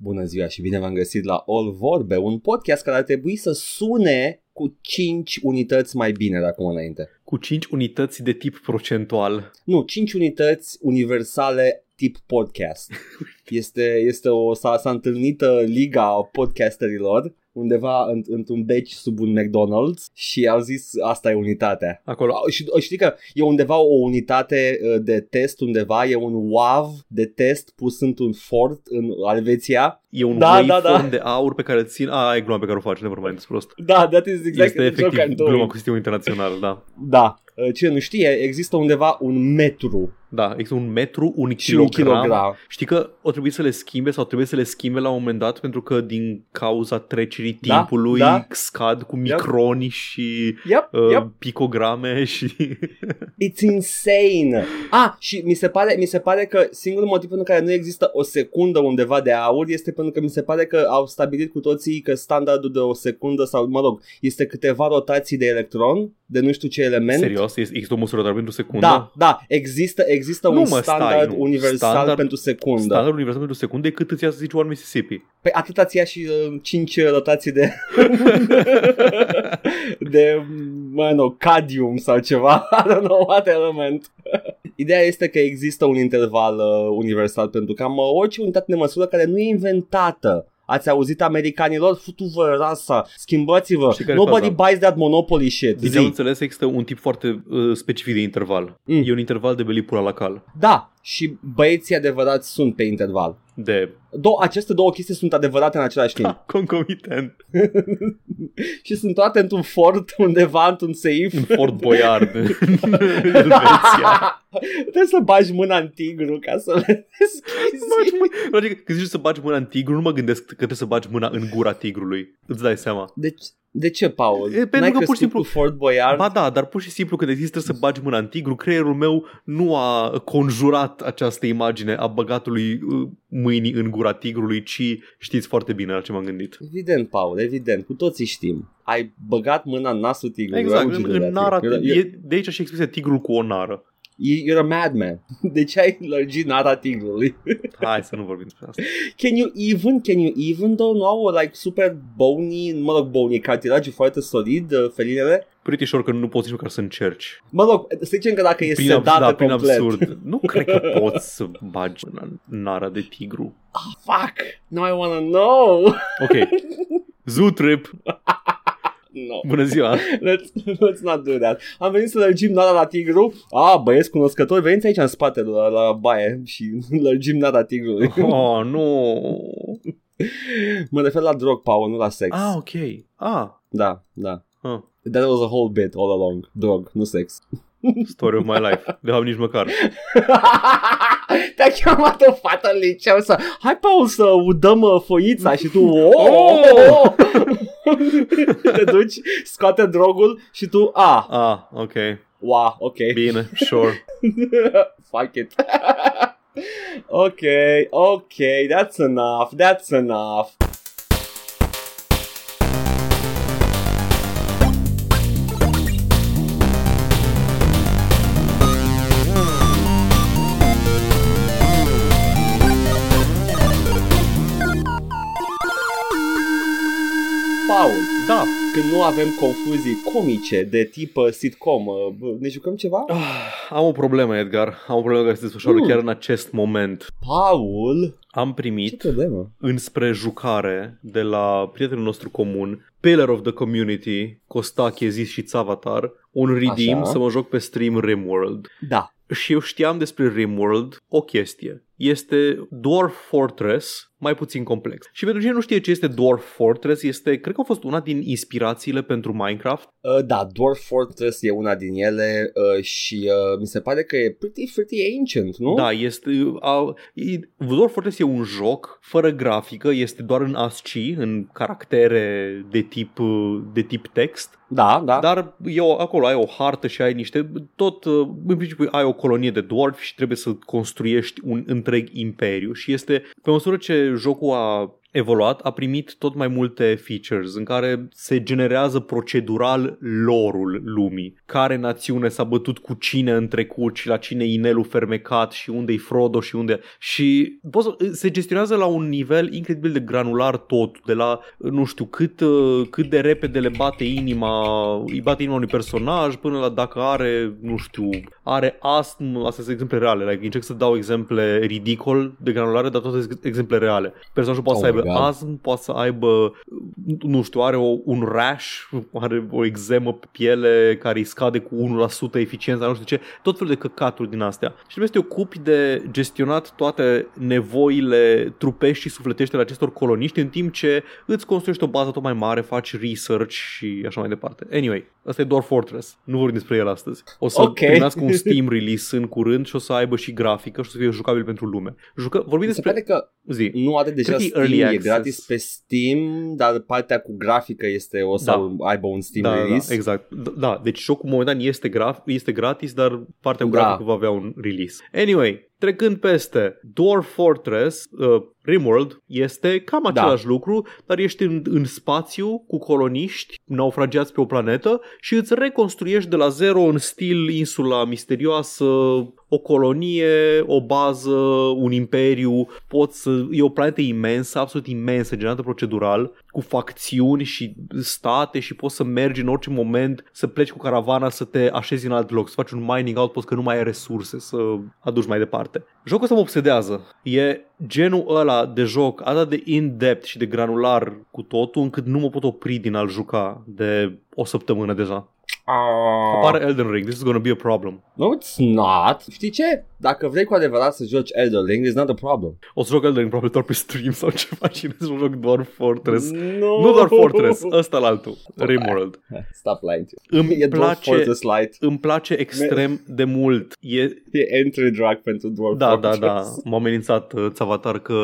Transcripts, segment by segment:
Bună ziua și bine v-am găsit la All Vorbe, un podcast care ar trebui să sune cu 5 unități mai bine de acum înainte. Cu 5 unități de tip procentual. Nu, 5 unități universale tip podcast. Este, este o, s-a, s-a întâlnit uh, liga podcasterilor undeva în, într-un beci sub un McDonald's și au zis asta e unitatea. Acolo. Au- Și știi că e undeva o unitate uh, de test undeva, e un WAV de test pus într-un fort în Elveția. E un Da, waveform da, da. de aur pe care îl țin... A, e gluma pe care o faci, never mind, despre asta. Da, that is exactly este the joke I'm efectiv doing. gluma cu sistemul internațional, da. Da, Uh, cine nu știe, există undeva un metru Da, există un metru, un și un kilogram. kilogram. Știi că o trebuie să le schimbe sau trebuie să le schimbe la un moment dat pentru că din cauza trecerii Da, timpului da. scad cu microni și Yep, uh, yep. picograme și... It's insane. Ah, și mi se pare, mi se pare că singurul motiv pentru care nu există o secundă undeva de aur este pentru că mi se pare că au stabilit cu toții că standardul de o secundă sau, mă rog, este câteva rotații de electron de nu știu ce element. Serios? Este- Există o măsură doar pentru secundă? Da, da, există, există Nu, un mă, stai, standard nu. universal Standard- pentru secundă. Standardul universal pentru secunde e cât îți ia să zici One Mississippi. Păi atâta ți ia și uh, 5 rotații de de, mă nu, cadmium sau ceva, I don't know what element. Ideea este că există un interval uh, universal pentru cam uh, orice unitate de măsură care nu e inventată. Ați auzit americanilor? Futu-vă rasa, schimbați-vă. Știi care e Nobody faza? buys that Monopoly shit. Din ce am Zi. înțeles, există un tip foarte uh, specific de interval. Mm. E un interval de belipura la cal. Da, și băieții adevărați sunt pe interval. De Do- aceste două chestii sunt adevărate în același timp. concomitent. și sunt toate într-un fort undeva, într-un safe. În Fort Boyard, în Elveția. Trebuie să bagi mâna în tigru ca să le deschizi. Adică când zici să bagi mâna în tigru, nu mă gândesc că trebuie să bagi mâna în gura tigrului. Îți dai seama. Deci, de ce, Paul? E, pentru N-ai că pur și crescut simplu- cu Fort Boyard? Ba da, dar pur și simplu când există să bagi mâna în tigru, creierul meu nu a conjurat această imagine a băgatului uh, mâinii în gura tigrului, ci știți foarte bine la ce m-am gândit. Evident, Paul, evident. Cu toții știm. Ai băgat mâna în nasul tigrului. Exact, Why would în, you do în that? nara, You're, you're, e, de aici și expresia tigrul cu o nară. You're a madman. De ce ai lărgit nara tigrului? Hai să nu vorbim despre asta. Can you even, can you even though nu au like super bony, mă rog, bony, cartilage foarte solid, uh, felinele? Pretty sure că nu poți nici măcar să încerci. Mă rog, să zicem că dacă e Prin, sedată da, prin complet. absurd. Nu cred că poți să bagi în nara de tigru. Fuck, now I wanna know. Ok. Zoo trip. No. Bună ziua. Let's, let's not do that. Am venit să lărgim nada la tigru. Ah, băieți cunoscători, veniți aici în spate la, la baie și lărgim nada tigrului. Oh, nu. mă refer la drog, Paul, nu la sex. Ah, ok. Ah. Da, da. ah. That was a whole bit all along. Drog, nu sex. Story of my life. De fapt, nici măcar. Te-a chemat o fată în liceu să Hai, Paul, să udăm uh, foița Și tu oh! Te duci, scoate drogul Și tu, ah, Ah, ok. wow, ok Bine, sure. Fuck it Ok, ok, that's enough That's enough Paul, Da. când nu avem confuzii comice de tip uh, sitcom, uh, bă, ne jucăm ceva? Ah, am o problemă, Edgar. Am o problemă care se desfășoară Mm. chiar în acest moment. Paul, Am ce primit problemă? înspre jucare de la prietenul nostru comun, Pillar of the Community, Costache, Zis și Tsavatar, un redeem Așa. să mă joc pe stream Rimworld. Da, Și eu știam despre Rimworld o chestie. Este Dwarf Fortress, mai puțin complex. Și pentru cine nu știe ce este Dwarf Fortress, este, cred că a fost una din inspirațiile pentru Minecraft. Uh, da, Dwarf Fortress e una din ele uh, și uh, mi se pare că e pretty, pretty ancient, nu? Da, este... A, e, Dwarf Fortress e un joc fără grafică, este doar în ASCII, în caractere de tip, uh, de tip text. Da, da. Dar eu, acolo ai o hartă și ai niște, tot, uh, în principiu ai o colonie de dwarf și trebuie să construiești un întreg imperiu și este, pe măsură ce jocul a evoluat, a primit tot mai multe features în care se generează procedural lorul lumii. Care națiune s-a bătut cu cine în trecut și la cine inelul fermecat și unde e Frodo și unde... Și poți, se gestionează la un nivel incredibil de granular tot, de la nu știu cât, cât de repede le bate inima, îi bate inima unui personaj până la dacă are, nu știu, are astm, astea sunt exemple reale, like, încerc să dau exemple ridicol de granulare, dar toate exemple reale. Personajul poate oh să aibă God. astm, poate să aibă, nu știu, are o, un rash, are o exemă pe piele care îi scade cu 1% eficiența, nu știu ce, tot felul de căcaturi din astea. Și trebuie să te ocupi de gestionat toate nevoile trupești și sufletești ale acestor coloniști în timp ce îți construiești o bază tot mai mare, faci research și așa mai departe. Anyway, asta e doar Fortress. Nu vorbim despre el astăzi. O să okay. primească un Steam release în curând și o să aibă și grafică și o să fie jucabil pentru lume. Jucă, vorbim despre... Se că Zi. nu are deja Steam, early e gratis pe Steam, dar partea cu grafică este o să da. aibă un Steam da, da release. Da, exact. Da, deci jocul momentan este, graf, este gratis, dar partea cu da. grafică va avea un release. Anyway, Trecând peste Dwarf Fortress, uh, Rimworld, este cam da. același da. lucru, dar ești în, în spațiu cu coloniști naufragiați pe o planetă și îți reconstruiești de la zero în stil insula misterioasă, o colonie, o bază, un imperiu, poți să, e o planetă imensă, absolut imensă, generată procedural, cu facțiuni și state și poți să mergi în orice moment, să pleci cu caravana, să te așezi în alt loc, să faci un mining outpost că nu mai ai resurse să aduci mai departe. Jocul ăsta mă obsedează. E genul ăla de joc atât de in-depth și de granular cu totul încât nu mă pot opri din a-l juca de o săptămână deja. Uh... Apare Elden Ring, this is gonna be a problem. No, it's not. Știi ce? Dacă vrei cu adevărat să joci Elden Ring, it's not a problem. O să joc Elden Ring probabil doar pe stream sau ceva și nu joc doar Fortress. No. Nu doar Fortress, ăsta la altul, Rimworld. Stop lying. Îmi e place, Fortress Light. Îmi place extrem de mult. E, e entry drag pentru Dwarf da, Fortress. Da, da, da. M-a amenințat uh, Țavatar că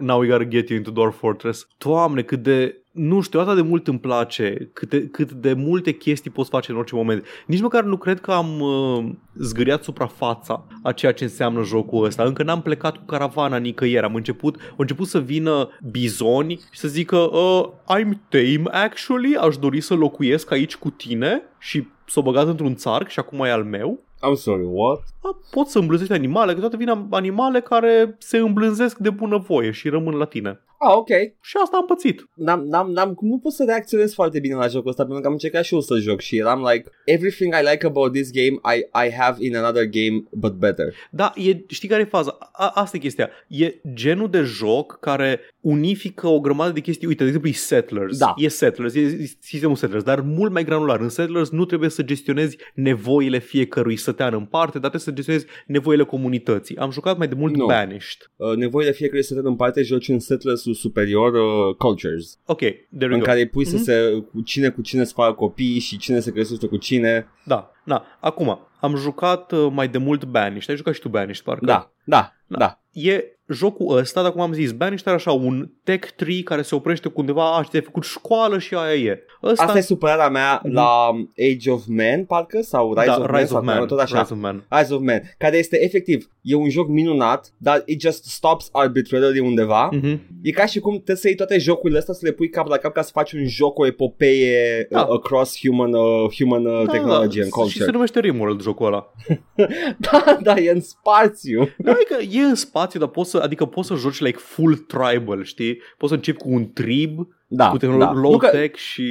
now we gotta get you into Dwarf Fortress. Doamne, cât de nu știu, atât de mult îmi place, cât, cât de multe chestii poți face în orice moment. Nici măcar nu cred că am uh, zgâriat suprafața a ceea ce înseamnă jocul ăsta. Încă n-am plecat cu caravana nicăieri. Am început, au început să vină bizoni și să zică uh, I'm tame actually, aș dori să locuiesc aici cu tine și s-o băgat într-un țarc și acum e al meu. I'm sorry, what? A, pot să îmblânzești animale, că toate vin animale care se îmblânzesc de bunăvoie și rămân la tine. Ah, ok. Și asta am pățit. N-am, n-am, n-am, nu pot să reacționez foarte bine la jocul ăsta, pentru că am încercat și eu să joc și eram like, everything I like about this game, I, I have in another game, but better. Da, e, știi care e faza? A, asta e chestia. E genul de joc care unifică o grămadă de chestii. Uite, de exemplu, e Settlers. Da. E Settlers, e sistemul Settlers, dar mult mai granular. În Settlers nu trebuie să gestionezi nevoile fiecărui sătean în parte, dar trebuie să gestionezi nevoile comunității. Am jucat mai de mult no. Banished. Uh, nevoile fiecărui sătean în parte joci în Settlers superior uh, cultures. Ok, there we în go. care pui mm-hmm. să mhm. se, cu cine cu cine să facă copii și cine se crește cu cine. Da, da. Acum, am jucat uh, mai de mult Banished. Ai jucat și tu Banished, parcă? Da, da, da. da. E jocul ăsta, dar cum am zis, Banished are așa un tech tree care se oprește cu undeva, a, și ai făcut școală și aia e. Ăsta... Asta e supărarea mea mm-hmm. la Age of Man, parcă, sau Rise da, of Rise Man, of Man, tot așa. Rise of Man. Rise of Man, care este efectiv, e un joc minunat, dar it just stops arbitrarily undeva. Mm-hmm. E ca și cum trebuie să iei toate jocurile astea, să le pui cap la cap ca să faci un joc, o epopeie da. uh, across human, uh, human uh, da, technology da. and culture. Și se numește Rimworld jocul ăla. da, da, e în spațiu. da, adică e în spațiu, dar poți să, adică poți să joci like full tribal, știi? Poți să începi cu un trib da, cu tehnologie da. low-tech și...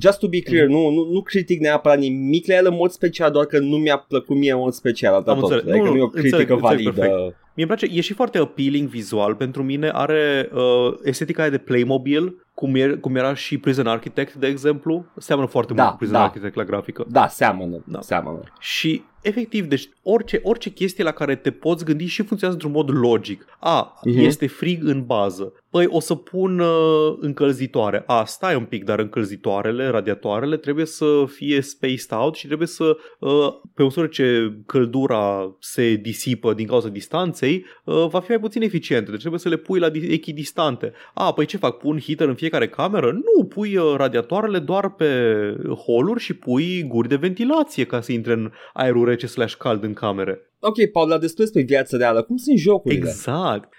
Just to be clear, mm. nu, nu, nu critic neapărat nimic la el în mod special, doar că nu mi-a plăcut mie în mod special, atât tot. Adică nu, nu e o critică înțeleg, validă. Înțeleg Mie îmi place, e și foarte appealing vizual pentru mine, are uh, estetica aia de Playmobil, cum, e, cum era și Prison Architect, de exemplu, seamănă foarte da, mult cu Prison da. Architect la grafică. Da, seamănă, da. seamănă. Și efectiv, deci orice, orice chestie la care te poți gândi și funcționează într-un mod logic. A, uh-huh. este frig în bază. Păi o să pun uh, încălzitoare. A, stai un pic, dar încălzitoarele, radiatoarele trebuie să fie spaced out și trebuie să, uh, pe măsură ce căldura se disipă din cauza distanței, uh, va fi mai puțin eficientă. Deci trebuie să le pui la echidistante. A, păi ce fac? Pun heater în fiecare cameră? Nu, pui uh, radiatoarele doar pe holuri și pui guri de ventilație ca să intre în aerul rece slash cald în camere. Ok, Paul, dar destul despre viața reală. Cum sunt jocurile? Exact.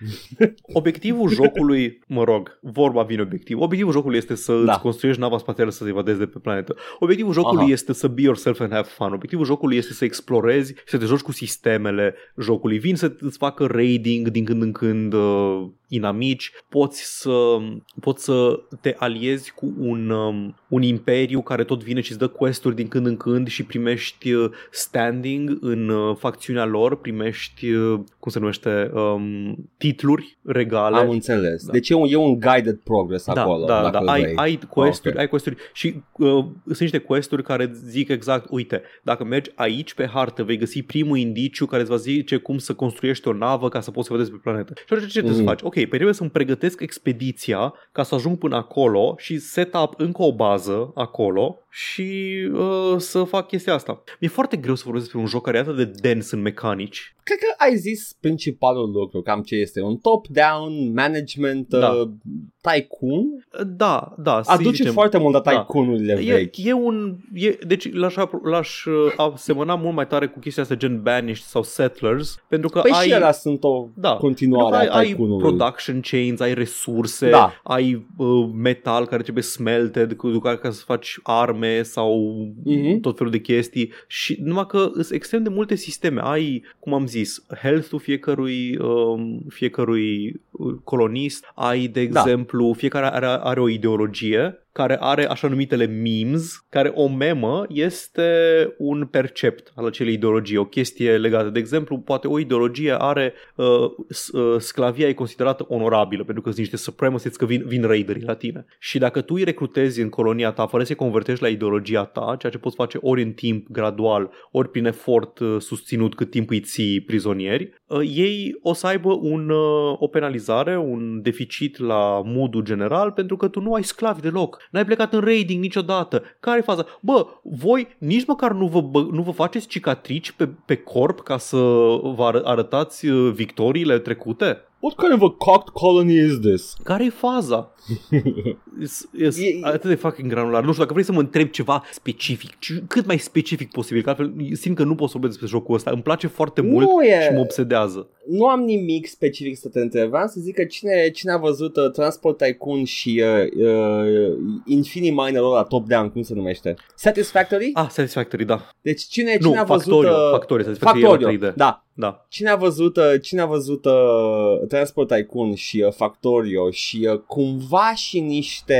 Obiectivul jocului, mă rog, vorba vine obiectiv. Obiectivul jocului este să Da. îți construiești nava spațială să te evadezi de pe planetă. Obiectivul jocului Aha. este să be yourself and have fun. Obiectivul jocului este să explorezi și să te joci cu sistemele jocului. Vin să îți facă raiding din când în când uh, inamici, poți să, poți să te aliezi cu un, um, un imperiu care tot vine și îți dă quest-uri din când în când și primești uh, standing în uh, facțiunea lor, primești, uh, cum se numește, um, titluri regale. Am înțeles. Da. Deci e un, e un guided progress Da, acolo. da, dacă da. îl Ai, vrei. ai questuri, Ok. ai questuri și uh, sunt niște questuri care zic exact, uite, dacă mergi aici pe hartă, vei găsi primul indiciu care îți va zice cum să construiești o navă ca să poți să vedezi pe planetă. Și atunci ce trebuie Mhm. să faci? Ok, pe trebuie să-mi pregătesc expediția ca să ajung până acolo și set up încă o bază acolo și uh, să fac chestia asta. Mi-e foarte greu să vorbesc despre un joc care e atât de dens în mecanici. Cred că ai zis principalul lucru, cam ce este. Un top-down management Da. uh, tycoon. Da, da, să Aduce zicem. foarte mult la Da. tycoon-urile E, vechi. e un, e, deci l-aș, apro- l-aș uh, asemăna mult mai tare cu chestia asta gen Banished sau Settlers, pentru că Păi ai... și ele sunt o da, continuare pentru că a ai, ai tycoon-ului. production chains, ai resurse, Da. ai uh, metal care trebuie smelted cu care ca să faci arme sau Mhm. tot felul de chestii și numai că sunt extrem de multe sisteme. Ai, cum am zis, health-ul fiecărui, um, fiecărui uh, colonist, ai, de Da. exemplu, fiecare are, are o ideologie care are așa numitele memes, care o memă este un percept al acelei ideologii, o chestie legată. De exemplu, poate o ideologie are uh, s- uh, sclavia e considerată onorabilă, pentru că sunt niște supremacists că vin, vin raiderii la tine. Și dacă tu îi recrutezi în colonia ta fără să-i convertești la ideologia ta, ceea ce poți face ori în timp gradual, ori prin efort uh, susținut cât timp îi ții prizonieri, uh, ei o să aibă un, uh, o penalizare, un deficit la modul general pentru că tu nu ai sclavi deloc. N-ai plecat în raiding niciodată. Care e faza? Bă, voi nici măcar nu vă, bă, nu vă faceți cicatrici pe, pe corp ca să vă ară- arătați uh, victoriile trecute? What kind of a cocked colony is this? Care e faza? Is, is E- atât de fucking granular. Nu știu, dacă vrei să mă întreb ceva specific, ci- cât mai specific posibil, că altfel simt că nu pot să vorbesc despre jocul ăsta. Îmi place foarte Nu mult e- și mă obsedează. Nu am nimic specific să te întreb. Vreau să zic că cine, cine a văzut uh, Transport Tycoon și uh, uh, Infiniminer ăla top-down, cum se numește? Satisfactory? Ah, Satisfactory, da. Deci cine, Nu, cine a văzut... Factorio, uh, Factorio, Satisfactory e Factorio, la 3D. da. Da. Cine a văzut, uh, cine a văzut uh, Transport Tycoon și uh, Factorio și uh, cumva și niște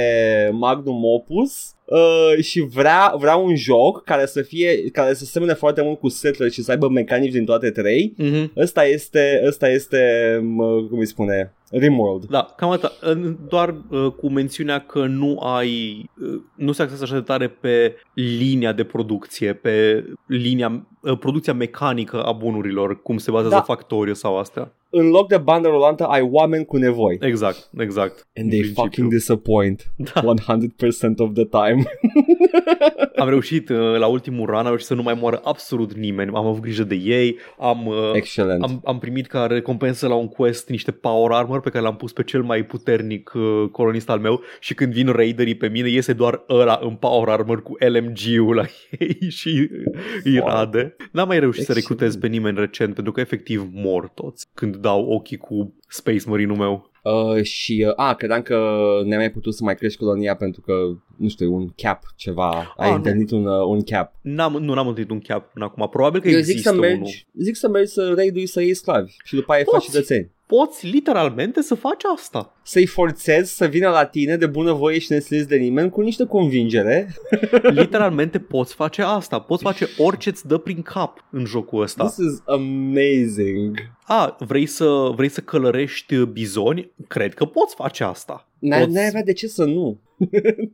Magnum Opus uh, și vrea, vrea un joc care să fie care să semene foarte mult cu Settler și să aibă mecanici din toate trei, Mm-hmm. ăsta este, ăsta este mă, cum îi spune, Rimworld. Da, cam atât. În- Doar uh, cu mențiunea că nu ai, uh, nu se axează așa de tare pe linia de producție, pe linia, uh, producția mecanică a bunurilor, cum se bazează Da. Factorio sau astea. În loc de bandă rulantă ai oameni cu nevoi. Exact, exact. And they În principiu. fucking disappoint Da. 100% of the time. Am reușit uh, la ultimul run, am reușit să nu mai moară absolut nimeni. Am avut grijă de ei, am, uh, Excelent. am, am primit ca recompensă la un quest niște power armor pe care l-am pus pe cel mai puternic uh, colonist al meu și când vin raiderii pe mine iese doar ăla în power armor cu LMG-ul la ei și îi Wow. rade. N-am mai reușit să Excelent. recrutez pe nimeni recent pentru că efectiv mor toți când dau ochii cu Space Marine-ul meu. Uh, și, uh, a, credeam că ne-ai mai putut să mai crești colonia pentru că, nu știu, un cap, ceva. Ai nu. întâlnit un, uh, un cap. N-am, nu n-am întâlnit un cap până acum. Probabil că Eu există zic să unul. mergi, zic să mergi să raidui să iei sclavi și după aia Poți. faci cetățeni. Poți literalmente să faci asta. Să-i forțezi să vină la tine de bunăvoie și neslezi de nimeni cu niște convingere. Literalmente poți face asta. Poți face orice îți dă prin cap în jocul ăsta. This is amazing. A, vrei să, vrei să călărești bizoni? Cred că poți face asta. N-ai, Poți- n-ai avea de ce să nu.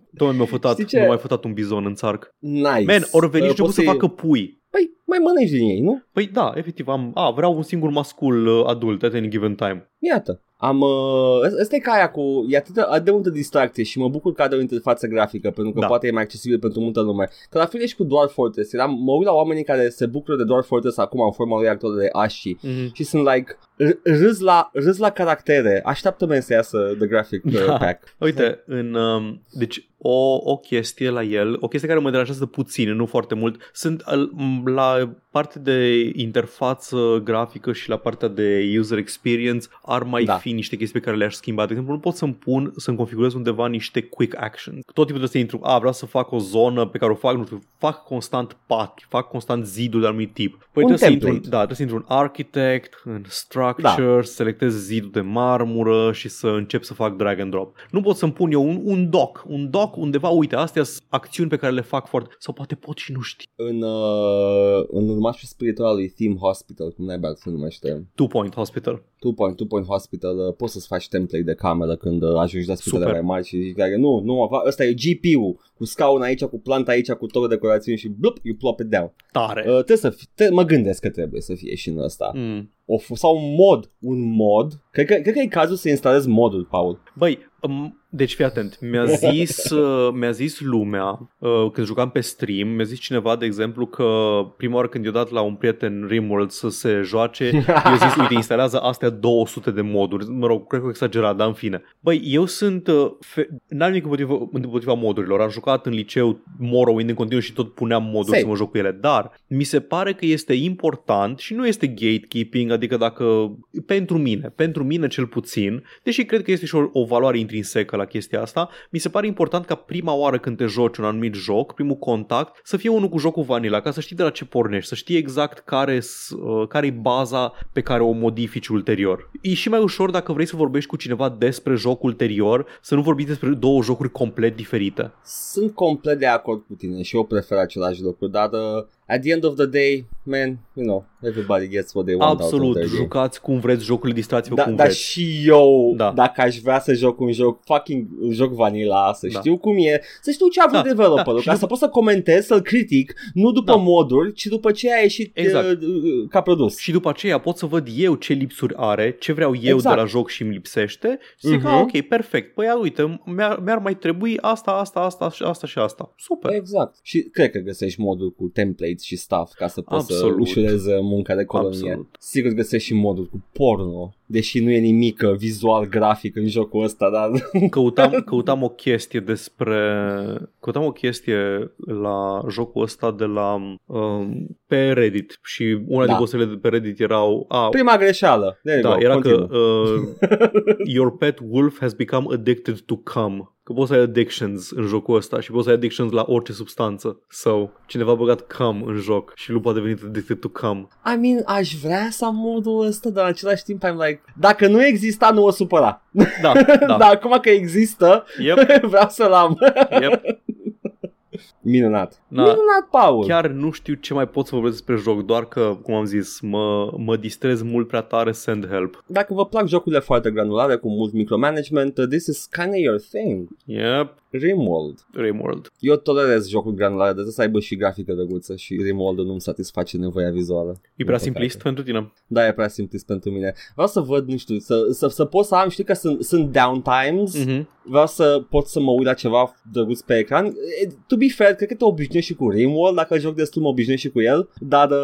Domnul mi-a futat, Știi ce? mi-a mai futat un bizon în țarc. Nice. Man, ori veni Uh, și poți să să-i- facă pui. Păi, mai mănânci din ei, nu? Păi da, efectiv, am, a, vreau un singur mascul uh, adult at any given time. Iată. Am, uh, ăsta e ca aia cu, e atât de, atât de multă distracție și mă bucur că are o interfață grafică pentru că Da. poate e mai accesibil pentru multă lume. Că la fel e și cu Dwarf Fortress, eram, mă uit la oamenii care se bucură de Dwarf Fortress acum în forma lui actuală de Ashi Mm-hmm. și sunt like, r- râs, la, râs la caractere. Așteaptă-mă să iasă The Graphic uh, Da. Pack. Uite, în, um, deci o, o chestie la el, o chestie care mă deranjează puțin, nu foarte mult, sunt al, m, la partea de interfață grafică și la partea de user experience ar mai Da. fi niște chestii pe care le-aș schimba. De exemplu, nu pot să-mi pun, să-mi configurez undeva niște quick actions. Tot timpul trebuie să intru, a, vreau să fac o zonă pe care o fac, nu știu, fac constant path, fac constant zidul de anumit tip. Păi Un trebuie să intru, în- template. da, trebuie să intru în architect, în structure, să selectez zidul de marmură și să încep să fac drag and drop. Nu pot să-mi pun eu un, un doc, un doc undeva, uite, astea sunt acțiuni pe care le fac foarte, sau poate pot și nu știu. În, uh, în urmașul spiritual al lui Theme Hospital, cum n-ai se numește, Two Point Hospital. Two Point, Two Point Hospital, uh, poți să-ți faci template de cameră când uh, ajungi la spitale Super. mai mari și zici, că nu, nu, ava- ăsta e GPU cu scaun aici, cu planta aici, cu tot de decorațiuni și blup, you plop it down. Tare. Uh, trebuie să fie, te, mă gândesc că trebuie să fie și în ăsta. Mm. O, f- sau un mod, un mod. Cred că, cred că e cazul să instalezi modul, Paul. Băi, um, deci fii atent, mi-a zis, uh, mi-a zis lumea, uh, când jucam pe stream, mi-a zis cineva, de exemplu, că prima oară când i-a dat la un prieten Rimworld să se joace, i-a zis, uite, instalează astea 200 de moduri. Mă rog, cred că exagerat, dar în fine. Băi, eu sunt, uh, fe- n-am nimic împotriva, împotriva modurilor. Am jucat în liceu Morrowind în continuu și tot puneam moduri Same. să mă joc cu ele, dar mi se pare că este important și nu este gatekeeping, adică dacă, pentru mine, pentru mine cel puțin, deși cred că este și o, o valoare intrinsecă la chestia asta, mi se pare important ca prima oară când te joci un anumit joc, primul contact, să fie unul cu jocul vanilla, ca să știi de la ce pornești, să știi exact care uh, care e baza pe care o modifici ulterior. E și mai ușor dacă vrei să vorbești cu cineva despre joc ulterior, să nu vorbiți despre două jocuri complet diferite. Sunt complet de acord cu tine și eu prefer același lucru, dar uh, at the end of the day, man, you know, everybody gets what they want out of Absolut, their game. jucați cum vreți jocurile, distrați-vă Da, cum dar vreți. și eu, Da. dacă aș vrea să joc un joc, fucking joc vanilla, să Da. știu cum e, să știu ce a vrut Da, developerul, da, și ca după- să pot să comentez, să-l critic, nu după Da. moduri, ci după ce a ieșit Exact. uh, uh, ca produs. Și după aceea pot să văd eu ce lipsuri are, ce vreau eu Exact. de la joc și îmi lipsește și zic, Mhm. ah, ok, perfect, păi ia, uite, mi-ar, mi-ar mai trebui asta, asta, asta, și asta și asta. Super. Exact. Și cred că găsești modul cu templates și stuff ca să poți să Absolut. ușurezi munca de colonie. Absolut. Sigur găsești și modul cu porno, deși nu e nimic uh, vizual grafic în jocul ăsta, dar Căutam, căutam o chestie despre... Căutam o chestie la jocul ăsta de la... Um, pe Reddit și una Da. din postele de pe Reddit erau... A, prima greșeală. There you da, go, era continuă. că uh, your pet wolf has become addicted to cum. Că poți să ai addictions în jocul ăsta și poți să ai addictions la orice substanță. So, cineva a băgat cum în joc și lupul a devenit addicted to cum. I mean, aș vrea să am modul ăsta, dar în același timp I'm like, dacă nu exista, nu o supăra. Da, da. Dar acum că există, Yep, vreau să-l am. yep. Minunat. Da. Minunat, Paul. Chiar nu știu ce mai pot să vorbesc despre joc, doar că, cum am zis, mă, mă distrez mult prea tare send help. Dacă vă plac jocurile foarte granulare cu mult micromanagement, uh, this is kind of your thing. Yep, Rimworld. Rimworld. Eu tolerez jocuri granulare, dar trebuie să aibă și grafică drăguță și Rimworld nu-mi satisface nevoia vizuală. E Din prea păcate. simplist pentru tine? Da, e prea simplist pentru mine. Vreau să văd, nu știu, să, să, să pot să am, știi că sunt, sunt downtimes, Mhm. vreau să pot să mă uit la ceva drăguț pe ecran. E, To be fair, cred că te obișnuiești și cu Rimworld, dacă joc destul mă obișnuiești și cu el, dar uh,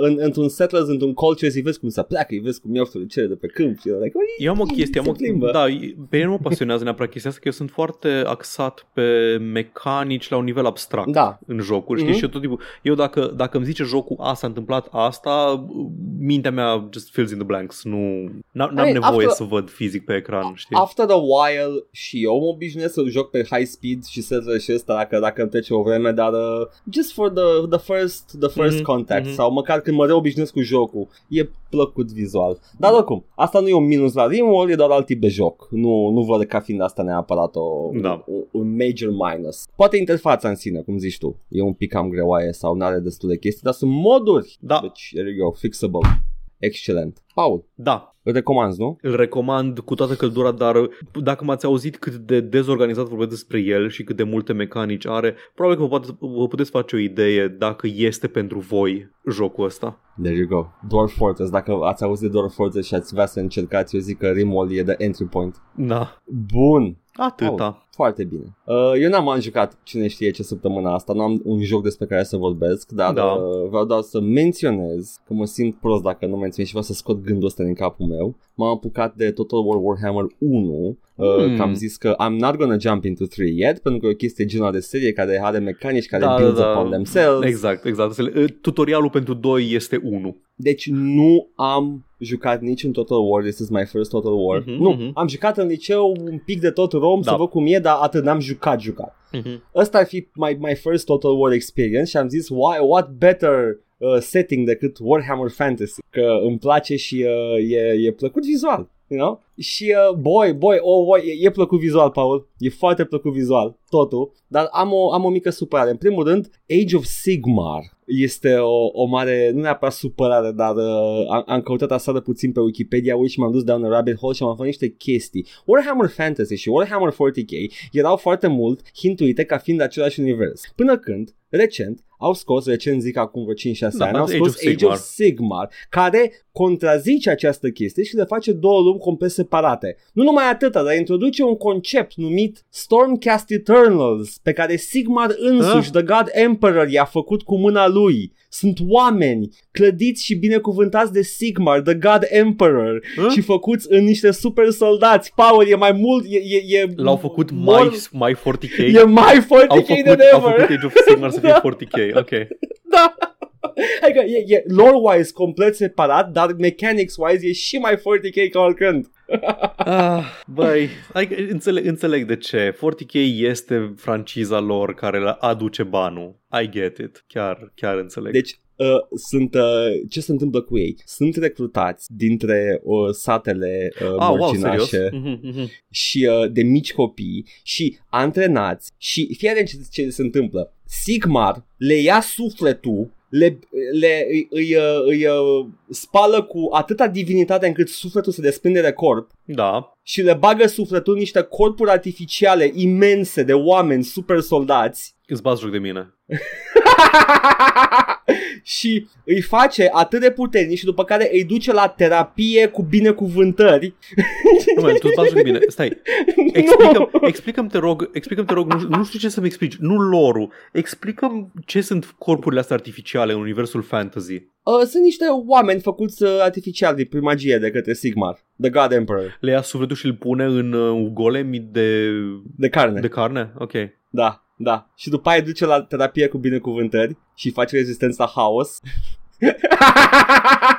în, într-un Settlers, într-un Cultures, îi vezi cum se pleacă, îi vezi cum iau cele de pe câmp și like, "Ui, Eu am o chestie, am se o, plimbă." da, pe mine nu mă pasionează neapărat chestia asta, că eu sunt foarte axat pe mecanici la un nivel abstract Da. în jocuri, știi? Mhm. Și eu tot timpul, eu dacă, dacă îmi zice jocul a s-a întâmplat asta, mintea mea just fills in the blanks, nu, n-am, n-am I mean, nevoie after- să văd fizic pe ecran, știi? After a while și eu mă obișnuiesc să joc pe high speed și Settlers și ăsta dacă, dacă îmi trece o vreme, dar uh, just for the, the first, the first Mhm, contact mhm. sau măcar când mă reobișnuiesc cu jocul, e plăcut vizual. Dar oricum, asta nu e un minus la Rimworld, e doar alt tip de joc. Nu, nu văd ca fiind asta neapărat o, Da. un, un major minus. Poate interfața în sine, cum zici tu, e un pic cam greoaie sau nu are destule chestii, dar sunt moduri. Da. Deci, there you go, fixable. Excelent. Paul, Da, îl recomanzi, nu? îl recomand cu toată căldura, dar dacă m-ați auzit cât de dezorganizat vorbesc despre el și cât de multe mecanici are, probabil că vă, poate, vă puteți face o idee dacă este pentru voi jocul ăsta. There you go. Dwarf Fortress. Dacă ați auzit de Dwarf Fortress și ați vrea să încercați, eu zic că Rimworld e the entry point. Da, Bun. atâta. Foarte bine. Uh, eu n-am mai jucat cine știe ce săptămâna asta, nu am un joc despre care să vorbesc, dar Da. uh, vreau doar să menționez că mă simt prost dacă nu menționez și vreau să scot gândul ăsta din capul meu. M-am apucat de Total War Warhammer 1, uh, Hmm. că am zis că I'm not gonna jump into 3 yet, pentru că e o chestie genul de serie care are mecanici care Da, build da, da. upon themselves. Exact, exact. Uh, Tutorialul pentru 2 este 1. Deci nu am jucat nici în Total War, this is my first Total War. Mhm, nu, mhm. am jucat în liceu un pic de tot rom Da. să văd cum e, dar atât n-am jucat jucat. Ăsta ar fi my, my first Total War experience și am zis why, what better uh, setting decât Warhammer Fantasy, că îmi place și uh, e, e plăcut vizual. You know? Și uh, boy, boy, oh boy, e, e plăcut vizual, Paul. E foarte plăcut vizual, totul. Dar am o, am o mică supărare. În primul rând, Age of Sigmar este o, o mare, nu neapărat supărare, dar uh, am, am căutat aseară puțin pe Wikipedia uite, și m-am dus down a rabbit hole și am aflat niște chestii. Warhammer Fantasy și Warhammer 40k erau foarte mult hintuite ca fiind același univers. Până când, recent, au scos, recent zic acum vreo 5-6 Da, ani, au Age scos of Age Sigmar. of Sigmar, care contrazice această chestie și le face două lumi complet separate. Nu numai atâta, dar introduce un concept numit Stormcast Eternals, pe care Sigmar însuși, Ah. The God Emperor, i-a făcut cu mâna lui. Sunt oameni clădiți și binecuvântați de Sigmar, The God Emperor, Ah? și făcuți în niște super soldați. Power e mai mult, e... e, e L-au făcut more- mai, mai 40k. E mai 40k au făcut, than au făcut ever. Age of Sigmar să fie 40k. Ok. Da. Adică e, e lore-wise complet separat, dar mechanics-wise e și mai 40k ca oricând. Ah, băi, adică înțeleg, înțeleg de ce. 40k este franciza lor care le aduce banul. I get it. Chiar, chiar înțeleg. Deci uh, sunt, uh, ce se întâmplă cu ei? Sunt recrutați dintre uh, satele uh, ah, wow, serios? mărginașe Mhm, mhm. și uh, de mici copii și antrenați și fie de ce, ce se întâmplă. Sigmar le ia sufletul le, le, îi, îi, uh, îi uh, spală cu atâta divinitate încât sufletul se desprinde de corp Da. și le bagă sufletul în niște corpuri artificiale imense de oameni super soldați Îți bați joc de mine. și îi face atât de puternici și după care îi duce la terapie cu binecuvântări. Nu, man, tu îți bați joc de mine. Stai, Explicăm, explicăm te rog, explicăm te rog, nu, nu știu ce să-mi explici, nu lorul. Explicăm ce sunt corpurile astea artificiale în universul fantasy. Uh, sunt niște oameni făcuți uh, artificial de prin magie de către Sigmar, The God Emperor, Le ia sufletul și îl pune în uh, golemi de, de carne. de carne? Ok. Da, da. Și după aia duce la terapie cu binecuvântări și face rezistență la haos.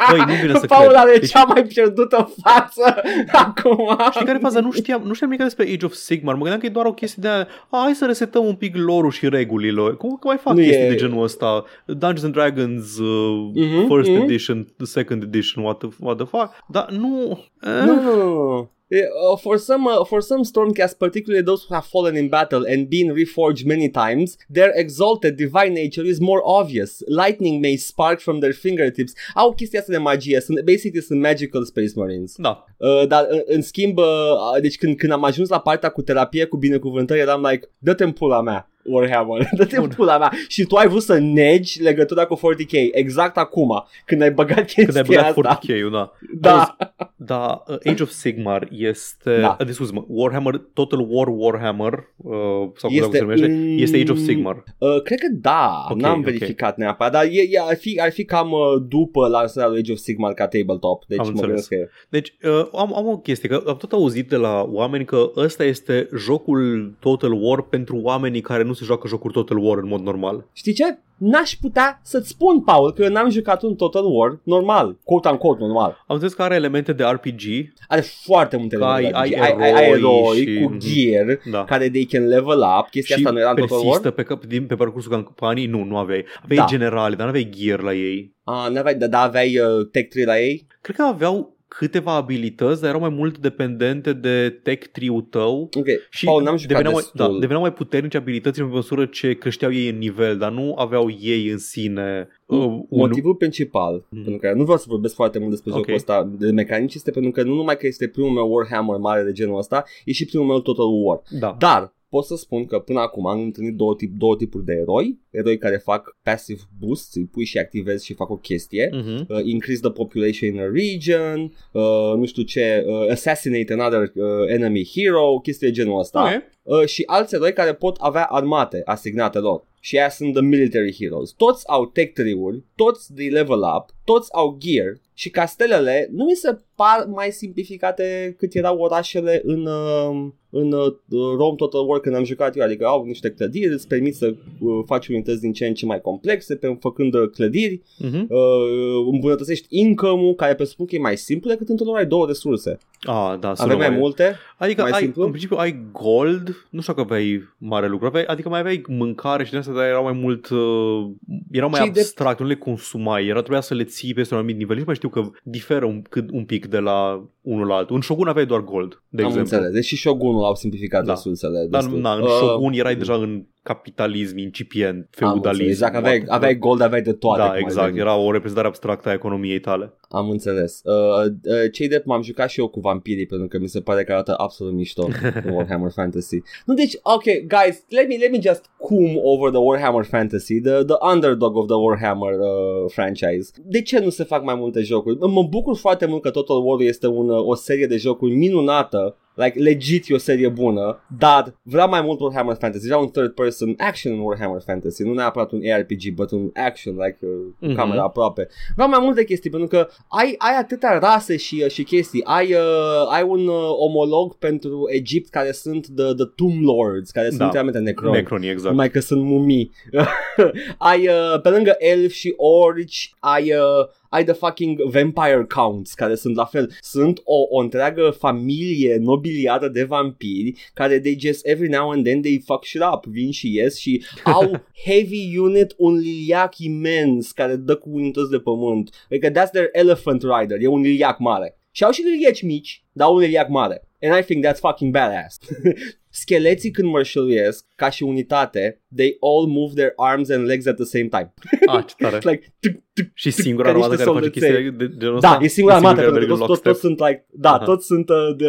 Băi, nu vine să Paul cred. are Deci- cea mai pierdută față acum. Știi care e faza? Nu știam, nu știam nimic despre Age of Sigmar. Mă gândeam că e doar o chestie de a, a hai să resetăm un pic lore și regulile. Cum că mai fac Nu chestii e- de genul ăsta? Dungeons and Dragons uh, Mhm, First mhm. Edition, the Second Edition, what the, what the fuck? Dar nu... Eh, No, no, no, no. Uh, for some uh, for some Stormcast, particularly those who have fallen in battle and been reforged many times, their exalted divine nature is more obvious. Lightning may spark from their fingertips. Au chestia asta de magie. Sunt, basically sunt magical space marines. Da. Uh, dar în, în schimb, uh, deci când, când am ajuns la partea cu terapie, cu binecuvântări, eram like, dă-te în pula mea, Warhammer, dă-te în Bun. pula mea. Și tu ai vrut să negi legătura cu 40k, exact acum, când ai băgat chestia Când ai băgat asta. 40k-ul, da. Da. Da, uh, Age of Sigmar este... Da. Da. Uh, scuze-mă, Warhammer, Total War Warhammer, uh, sau cum Este se numește, în- este Age of Sigmar. Uh, cred că da, Ok, n-am ok. verificat neapărat, dar e, e, ar, fi, ar fi cam uh, după lansarea lui Age of Sigmar ca tabletop, deci Am mă înțeles. gândesc că e. Deci, uh, am, am o chestie, că am tot auzit de la oameni că ăsta este jocul Total War pentru oamenii care nu se joacă jocuri Total War în mod normal. Știi ce? N-aș putea să-ți spun, Paul, că eu n-am jucat un Total War normal, quote-unquote normal. Am înțeles că are elemente de RPG, Are foarte multe Că ai- elemente. ai ai, ai, ai eroi eroi și- cu gear da. care they can level up. Chestia și asta nu era în Total War? persistă pe, cap- din, pe parcursul campanii? Nu, nu aveai. Aveai Da. generale, dar nu aveai gear la ei. Ah, n-aveai, da, da, aveai uh, tech tree la ei? Cred că aveau câteva abilități, dar erau mai mult dependente de tech tree-ul tău Ok, și Paul, n-am jucat deveneau, mai, destul. da, deveneau mai puternice abilitățile pe măsură ce creșteau ei în nivel, dar nu aveau ei în sine uh, un... Motivul principal Mhm. pentru care nu vreau să vorbesc foarte mult despre Ok. jocul ăsta de mecanici este pentru că nu numai că este primul meu Warhammer mare de genul ăsta, e și primul meu Total War. Da. Dar pot să spun că până acum am întâlnit două, tip, două tipuri de eroi. Eroi care fac passive boost, îi pui și activezi și fac o chestie. Mhm. Uh, increase the population in a region, uh, nu știu ce, uh, assassinate another uh, enemy hero, chestii de genul ăsta. Ok. Uh, și alți eroi care pot avea armate asignate lor. Și aia sunt the military heroes. Toți au tech tree-uri, toți de level up, toți au gear și castelele nu mi se par mai simplificate cât erau orașele în, uh, în uh, Rome Total War când am jucat eu, adică au niște clădiri, îți permit să uh, faci unități din ce în ce mai complexe, pe, făcând uh, clădiri, Mhm. uh, îmbunătățești income-ul, care presupun că e mai simplu decât într-o ai două resurse. Ah, da, sună Avem mai multe, Adică mai ai, simplu? în principiu ai gold, nu știu dacă aveai mare lucru, aveai, adică mai aveai mâncare și din astea, dar erau mai mult, uh, erau mai Cei de- abstract, nu le consumai, era trebuia să le ții peste un anumit nivel. Nici nu mai știu că diferă un, cât, un pic de la unul la altul. În Shogun aveai doar gold, de am exemplu. înțeles. Deși Shogunul au simplificat Da. resursele. Dar destul. na, în Uh, Shogun erai deja în capitalism incipient, am înțeles. feudalism. Exact, aveai, poate. aveai gold, aveai de toate. Da, cum ai exact. venit. Era o reprezentare abstractă a economiei tale. Am înțeles. Uh, uh, cei de m-am jucat și eu cu vampirii pentru că mi se pare că arată absolut mișto în Warhammer Fantasy. Nu, deci, ok, guys, let me, let me just cum over the Warhammer Fantasy, the, the underdog of the Warhammer uh, franchise. De ce nu se fac mai multe jocuri? Mă bucur foarte mult că Total War este un, uh, o serie de jocuri minunată Like, legit e o serie bună, dar vreau mai mult Warhammer Fantasy. Vreau un third person action în Warhammer Fantasy, nu neapărat un ARPG, but un action, like, uh, Mhm. camera aproape. Vreau mai multe chestii, pentru că ai, ai atâtea rase și, uh, și chestii. Ai, uh, ai un uh, omolog pentru Egipt care sunt the, the Tomb Lords, care sunt Da. realmente necroni. Necronii, exact. Numai că sunt mumii. ai, uh, pe lângă elf și orci, ai, uh, ai the fucking vampire counts, care sunt la fel. Sunt o, o întreagă familie nobiliară de vampiri care they just every now and then they fuck shit up. Vin și ies și au heavy unit, un liliac imens care dă cu unități de pământ. Adică that's their elephant rider. E un liliac mare. Și au și liliaci mici, dar un liliac mare. And I think that's fucking badass. Scheleții când mărșăluiesc, ca și unitate, they all move their arms and legs at the same time. Ah, ce tare. like, tuc, tuc, Și tuc, singura ca armată niște care face soldaței. chestii de, de genul Da, ăsta? e singura armată, care pentru că merg toți, în toți, toți lockstep. sunt like, da, Aha. toți sunt uh, de,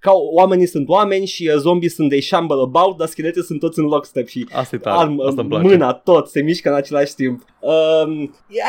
ca oamenii sunt oameni și uh, zombii sunt de shamble about, dar scheleții sunt toți în lockstep și Asta e tare, arm, asta îmi place. mâna, tot, se mișcă în același timp. Um,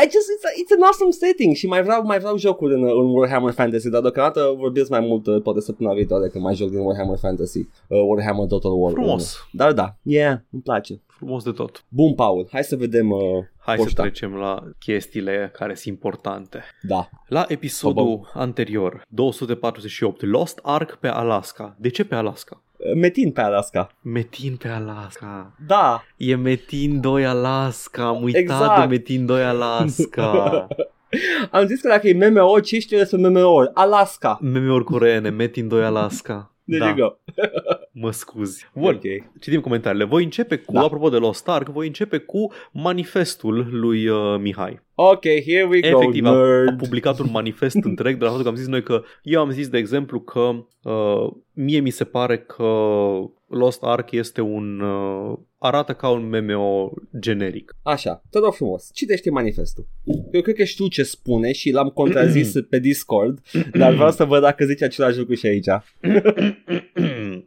I just, it's, a, it's an awesome setting și mai vreau, mai vreau jocuri în, în Warhammer Fantasy, dar deocamdată vorbesc mai mult, uh, poate săptămâna viitoare când mai joc din Warhammer Fantasy, uh, Warhammer Total War. Frumos. 1. Dar da, yeah, îmi place. Frumos de tot. Bun, Paul, hai să vedem, uh, Hai să Poșta. trecem la chestiile care sunt importante. da. La episodul anterior, 248, Lost Ark pe Alaska. De ce pe Alaska? Uh, Metin pe Alaska. Metin pe Alaska. Da, E Metin 2 Alaska. Am uitat Exact. de Metin 2 Alaska. am zis că dacă e MMO, ce știu despre MMO? Alaska. Meme-uri coreene, Metin 2 Alaska. There da, you go. mă scuzi. Bun, Ok. citim comentariile. Voi începe cu, Da. apropo de Lost Ark, voi începe cu manifestul lui uh, Mihai. Ok, here we go, Efectiv, a, a nerd. publicat un manifest întreg de la faptul că am zis noi că eu am zis, de exemplu, că uh, mie mi se pare că Lost Ark este un... Uh, arată ca un MMO generic. Așa, te rog frumos, citește manifestul. Eu cred că știu ce spune și l-am contrazis pe Discord, dar vreau să văd dacă zice același lucru și aici.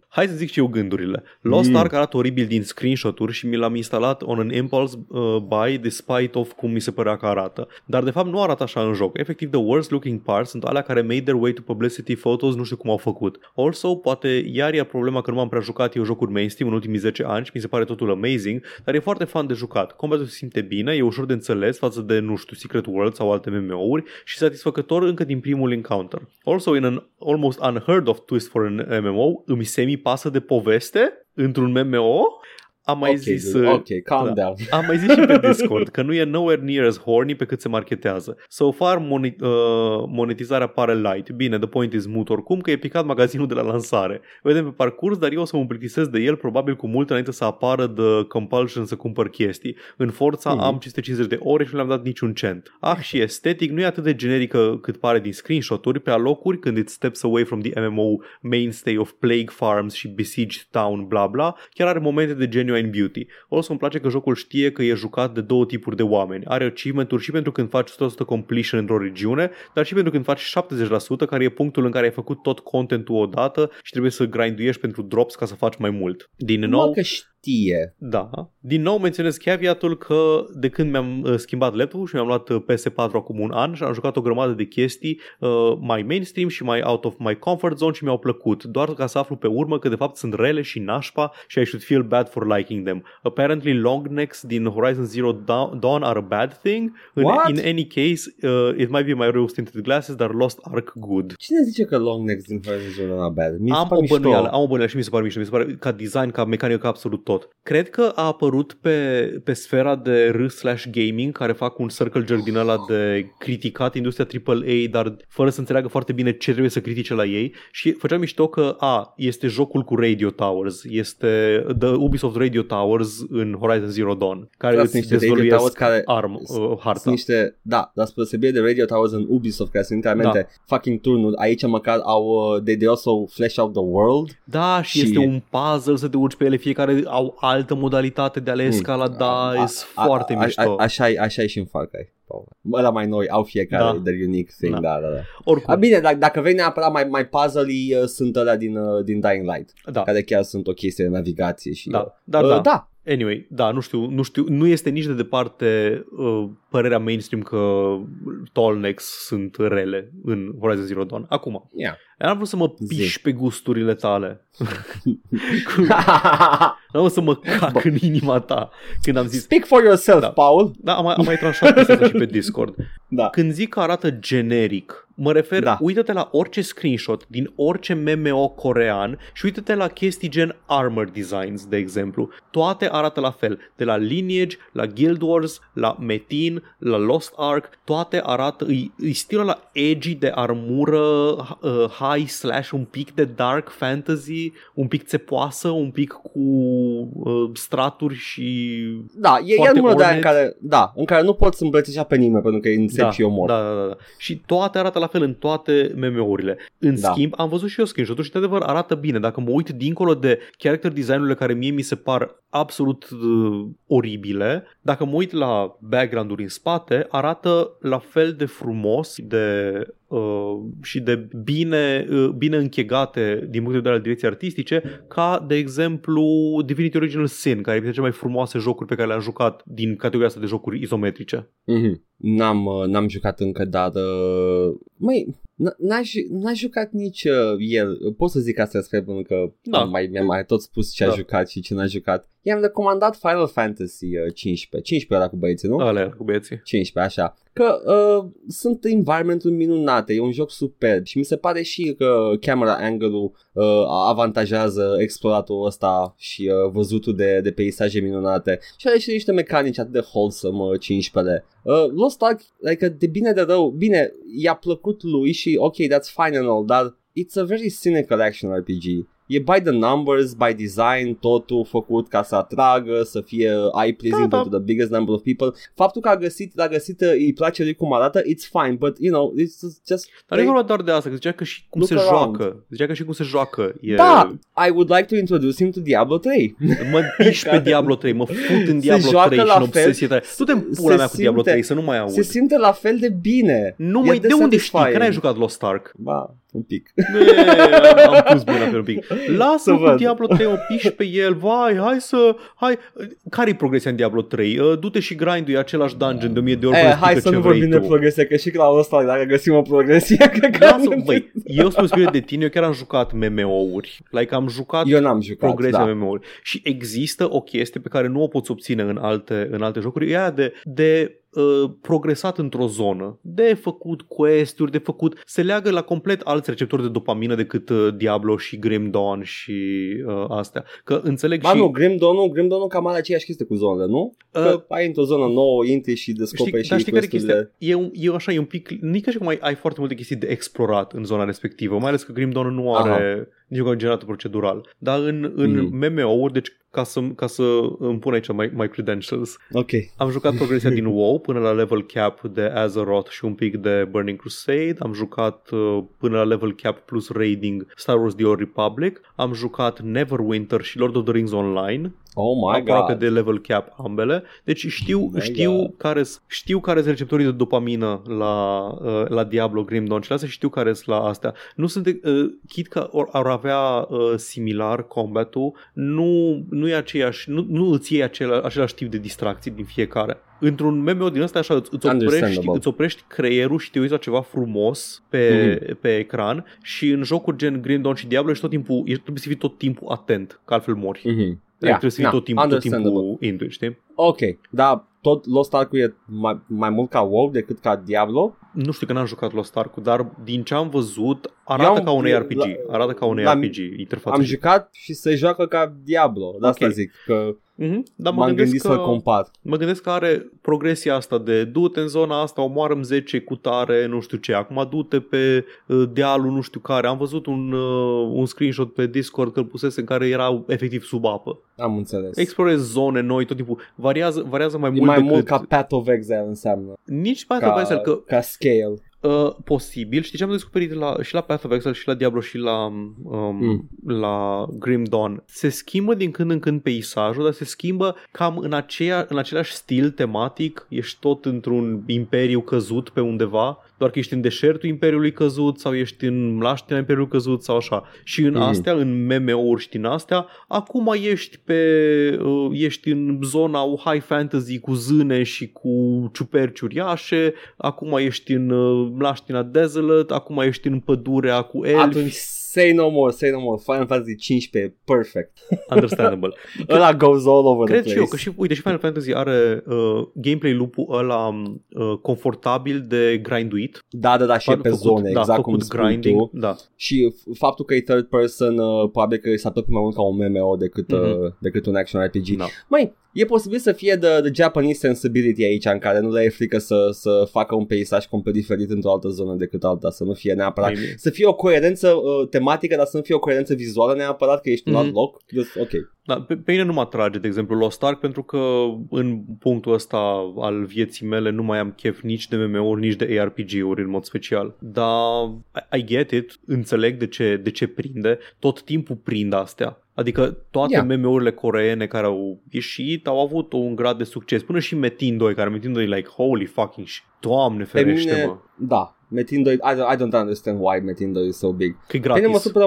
Hai să zic și eu gândurile. Lost Mm. Ark arată oribil din screenshot-uri și mi l-am instalat on an impulse uh, buy despite of cum mi se părea că arată. Dar de fapt nu arată așa în joc. Efectiv, the worst looking parts sunt alea care made their way to publicity photos, nu știu cum au făcut. Also, poate iar e problema că nu m-am prea jucat eu jocuri mainstream în ultimii 10 ani și mi se pare totul amazing, dar e foarte fan de jucat. Combatul se simte bine, e ușor de înțeles față de, nu știu, Secret World sau alte MMO-uri și satisfăcător încă din primul encounter. Also, in an almost unheard of twist for an MMO, îmi semi pasă de poveste într-un MMO. Am mai ok, zis... dude, uh, ok, calm da. down. Am mai zis și pe Discord că nu e nowhere near as horny pe cât se marketează. So far, moni- uh, monetizarea pare light. Bine, the point is moot oricum că e picat magazinul de la lansare. Vedem pe parcurs, dar eu o să mă plictisesc de el probabil cu mult înainte să apară de compulsion să cumpăr chestii. În Forța Mhm. am 550 de ore și nu le-am dat niciun cent. Ah, și estetic nu e atât de generică cât pare din screenshot-uri pe alocuri când it steps away from the MMO mainstay of plague farms și besieged town bla bla. Chiar are momente de genuine genuine beauty. Also îmi place că jocul știe că e jucat de două tipuri de oameni. Are achievement-uri și pentru când faci 100% completion într-o regiune, dar și pentru când faci 70%, care e punctul în care ai făcut tot contentul odată și trebuie să grinduiești pentru drops ca să faci mai mult. Din nou, Mă, că știe. da. Din nou menționez caveatul că de când mi-am uh, schimbat laptopul și mi-am luat uh, PS4 acum un an și am jucat o grămadă de chestii uh, mai mainstream și mai out of my comfort zone și mi-au plăcut, doar ca să aflu pe urmă că de fapt sunt rele și nașpa și I should feel bad for liking them. Apparently long necks din Horizon Zero Dawn Dawn are a bad thing. In, What? in any case, uh, it might be my rose tinted glasses, dar Lost Ark good. Cine zice că long necks din Horizon Zero Dawn bad? Mi se am pare o mișto. bănuială, am o bănuială și mi se pare mișto, mi se pare ca design, ca mecanică, ca absolut tot. Cred că a apărut pe, pe sfera de R slash gaming, care fac un circle jerk din ăla de criticat industria AAA, dar fără să înțeleagă foarte bine ce trebuie să critique la ei și făceam mișto că, a, este jocul cu Radio Towers, este The Ubisoft Radio Towers în Horizon Zero Dawn, care Da, îți sunt niște Radio dezvăluiesc Towers care- arm, uh, harta. Sunt niște, da, dar spre deosebire de Radio Towers în Ubisoft, care sunt literalmente da. fucking turnuri, aici măcar au, uh, they, they also flesh out the world. Da, și, Și- este un puzzle să te urci pe ele, fiecare au altă modalitate de a le Mm. escalada, A- e a- foarte a, mișto. A, a, așa, e, așa e și în Far Cry. Ăla mai noi au fiecare Da. da. their unique thing, Da. da, da, da. Oricum, A, bine, dacă, dacă vrei neapărat mai, mai puzzle-ii, uh, sunt alea din, uh, din Dying Light, da, care chiar sunt o chestie de navigație și... da, dar uh, da. da. Anyway, da, nu știu, nu știu, nu este nici de departe uh, părerea mainstream că tallnecks sunt rele în Horizon Zero Dawn. Acum, Yeah. n-am vrut să mă Zi. piși pe gusturile tale. N-am vrut să mă cac în inima ta când am zis Speak for yourself, Da. Paul. Da, am mai, am mai tranșat chestia asta și pe Discord. Da. Când zic că arată generic, mă refer, da. Da. uită-te la orice screenshot din orice MMO corean și uită-te la chestii gen armor designs, de exemplu. Toate arată la fel. De la Lineage, la Guild Wars, la Metin, la Lost Ark, toate arată, îi, îi stilul la edgy de armură uh, high slash un pic de dark fantasy, un pic țepoasă, un pic cu uh, straturi și Da, e, e Foarte în de aia în ornate. care, da, în care nu poți îmbrățișa pe nimeni pentru că e încep și omor. Da, da, da, da. Și toate arată la fel în toate MMO-urile. În Da. schimb, am văzut și eu screenshot-uri și, de adevăr, arată bine. Dacă mă uit dincolo de character design-urile care mie mi se par absolut uh, oribile, dacă mă uit la background-uri în spate, arată la fel de frumos de, uh, și de bine, uh, bine închegate din punct de vedere al direcției artistice, ca, de exemplu, Divinity Original Sin, care e printre cele mai frumoase jocuri pe care le-am jucat din categoria asta de jocuri izometrice. Mhm. N-am, uh, n-am jucat încă, dar... Uh, măi, n- n-aș, ju- n-aș jucat nici uh, el. Pot să zic asta despre pentru că Da. am mai, mi-am mai tot spus ce a Da. jucat și ce n-a jucat. I-am recomandat Final Fantasy uh, 15. 15 era cu băieții, nu? Alea cu băieții. 15, așa. Că uh, sunt environment minunate, e un joc superb și mi se pare și că camera angle-ul uh, avantajează exploratul ăsta și uh, văzutul de, de peisaje minunate și are și niște mecanici atât de wholesome uh, 15 uh, Lost Ark, like, de bine de rău, bine, i-a plăcut lui și ok, that's fine and all, dar it's a very cynical action RPG. E by the numbers, by design, totul făcut ca să atragă, să fie eye-pleasing Da, da. pentru the biggest number of people. Faptul că a găsit, a găsit, uh, îi place lui cum arată, it's fine, but you know, it's just... Dar nu e vorba doar de asta, că zicea că și cum Look se around. joacă. Zicea că și cum se joacă. E... Da, I would like to introduce him to Diablo 3. Mă piși pe Diablo 3, mă fut în Se Diablo joacă 3 și la în obsesie fel. tare. Du-te în Se pula mea cu Diablo simte- 3, să nu mai aud. Se simte la fel de bine. Nu E mai de unde știi? satisfying. Că n-ai jucat Lost Ark. Ba, un pic. E, am, am pus mâna pe un pic. Lasă Să cu văd. Diablo 3, mă piși pe el, vai, hai să... Hai. Care-i progresia în Diablo 3? Uh, Du-te și grinduie același dungeon de 1000 de ori Eh, până hai explică să ce nu vrei vorbim de tu. progresie, că și la ăsta, dacă găsim o progresie, cred că... Lasă, băi, eu spun spre de tine, eu chiar am jucat MMO-uri. Like am jucat Eu n-am jucat, progresia da. MMO-uri. Și există o chestie pe care nu o poți obține în alte, în alte jocuri, e aia de, de uh, progresat într-o zonă, de făcut quest-uri, de făcut, se leagă la complet alți receptori de dopamină decât uh, Diablo și Grim Dawn și uh, astea. Că înțeleg Ba și... nu, Grim Dawn, Grim Dawn cam are aceeași chestie cu zonele, nu? Că Uh, ai într-o zonă nouă, intri și descoperi Știi, dar și știi care e chestia? quest-urile. E, un, e așa, e un pic, nu e ca și cum ai, ai foarte multe chestii de explorat în zona respectivă, mai ales că Grim Dawn nu are nici un generator procedural. Dar în, în Mhm. MMO-uri, deci ca să, ca să îmi pun aici my, my credentials, Ok. am jucat progresia din WoW până la level cap de Azeroth și un pic de Burning Crusade, am jucat uh, până la level cap plus raiding Star Wars The Old Republic, am jucat Neverwinter și Lord of the Rings Online, Oh my aproape god. de level cap ambele. Deci știu, my știu God. care știu care sunt receptorii de dopamină la, uh, la Diablo Grim Dawn și la astea știu care sunt la astea. Nu sunt, uh, chit că or, ar avea uh, similar combat-ul, nu, nu e aceeași, nu, nu îți iei acela, același tip de distracții din fiecare. Într-un MMO din ăsta așa îți, îți, oprești, Understandable. îți oprești creierul și te uiți la ceva frumos pe, mm-hmm. pe ecran și în jocuri gen Grim Dawn și Diablo ești tot timpul, ești, trebuie să fii tot timpul atent, că altfel mori. Mhm. Yeah, trebuie să fii na, tot timpul, tot understandable. timpul into it, știi? Ok, dar tot Lost Ark e mai, mai mult ca WoW decât ca Diablo. Nu știu că n-am jucat Lost Ark, dar din ce am văzut, arată Eu am- ca un la- RPG. Arată ca un la- RPG, interfață. Am jucat și se joacă ca Diablo. De asta Ok. zic că mm-hmm, dar mă m-am gândesc, gândit că, să compar. mă gândesc că are progresia asta de du-te în zona asta, omoară 10 cu tare, nu știu ce. Acum du-te pe uh, dealul nu știu care. Am văzut un, uh, un screenshot pe Discord că îl pusese în care erau efectiv sub apă. Am înțeles. Explorezi zone noi tot timpul. Variază, variază mai e mult mai decât... mult ca Path of Exile înseamnă. Nici Path Ca, of Exile, că ca scale. Uh, posibil. Știi ce am descoperit la, și la Path of Exile și la Diablo și la, um, Mm. la Grim Dawn? Se schimbă din când în când peisajul, dar se schimbă cam în, aceea, în același stil tematic. Ești tot într-un imperiu căzut pe undeva, doar că ești în deșertul imperiului căzut sau ești în mlaștina imperiului căzut sau așa. Și în Mm. astea, în MMO-uri și din astea, acum ești pe uh, ești în zona high fantasy cu zâne și cu ciuperci uriașe, acum ești în uh, mlaștina desolate, acum ești în pădurea cu elfi, Atunci say no more, say no more. Final Fantasy 15, perfect. understandable. Ăla goes all over Cred the și place. eu că și, uite, și Final Fantasy are uh, gameplay loop-ul ăla uh, confortabil de grinduit. Da, da, da, și e pe făcut, zone, da, exact făcut cum spui grinding, tu. da. Și f- faptul că e third person, uh, probabil că s-a tot mai mult ca un MMO decât, Mhm. uh, decât un action RPG. Da. Măi, e posibil să fie de, de Japanese sensibility aici, în care nu le e frică să, să facă un peisaj complet diferit într-o altă zonă decât alta, să nu fie neapărat... Maybe. Să fie o coerență uh, tematică, dar să nu fie o coerență vizuală neapărat, că ești în Mhm. alt loc. Just, ok. Da, pe, pe mine nu mă atrage, de exemplu, Lost Ark, pentru că în punctul ăsta al vieții mele nu mai am chef nici de MMO-uri, nici de ARPG-uri în mod special. Dar I, I get it, înțeleg de ce, de ce prinde, tot timpul prind astea. Adică toate Yeah. yeah. MMO-urile coreene care au ieșit au avut un grad de succes. Până și Metin 2, care Metin 2 e like, holy fucking shit, doamne Pe ferește, mine, mă. da, Metin 2, I don't, I don't understand why Metin 2 is so big. Că e Pe mine mă gratis. supără...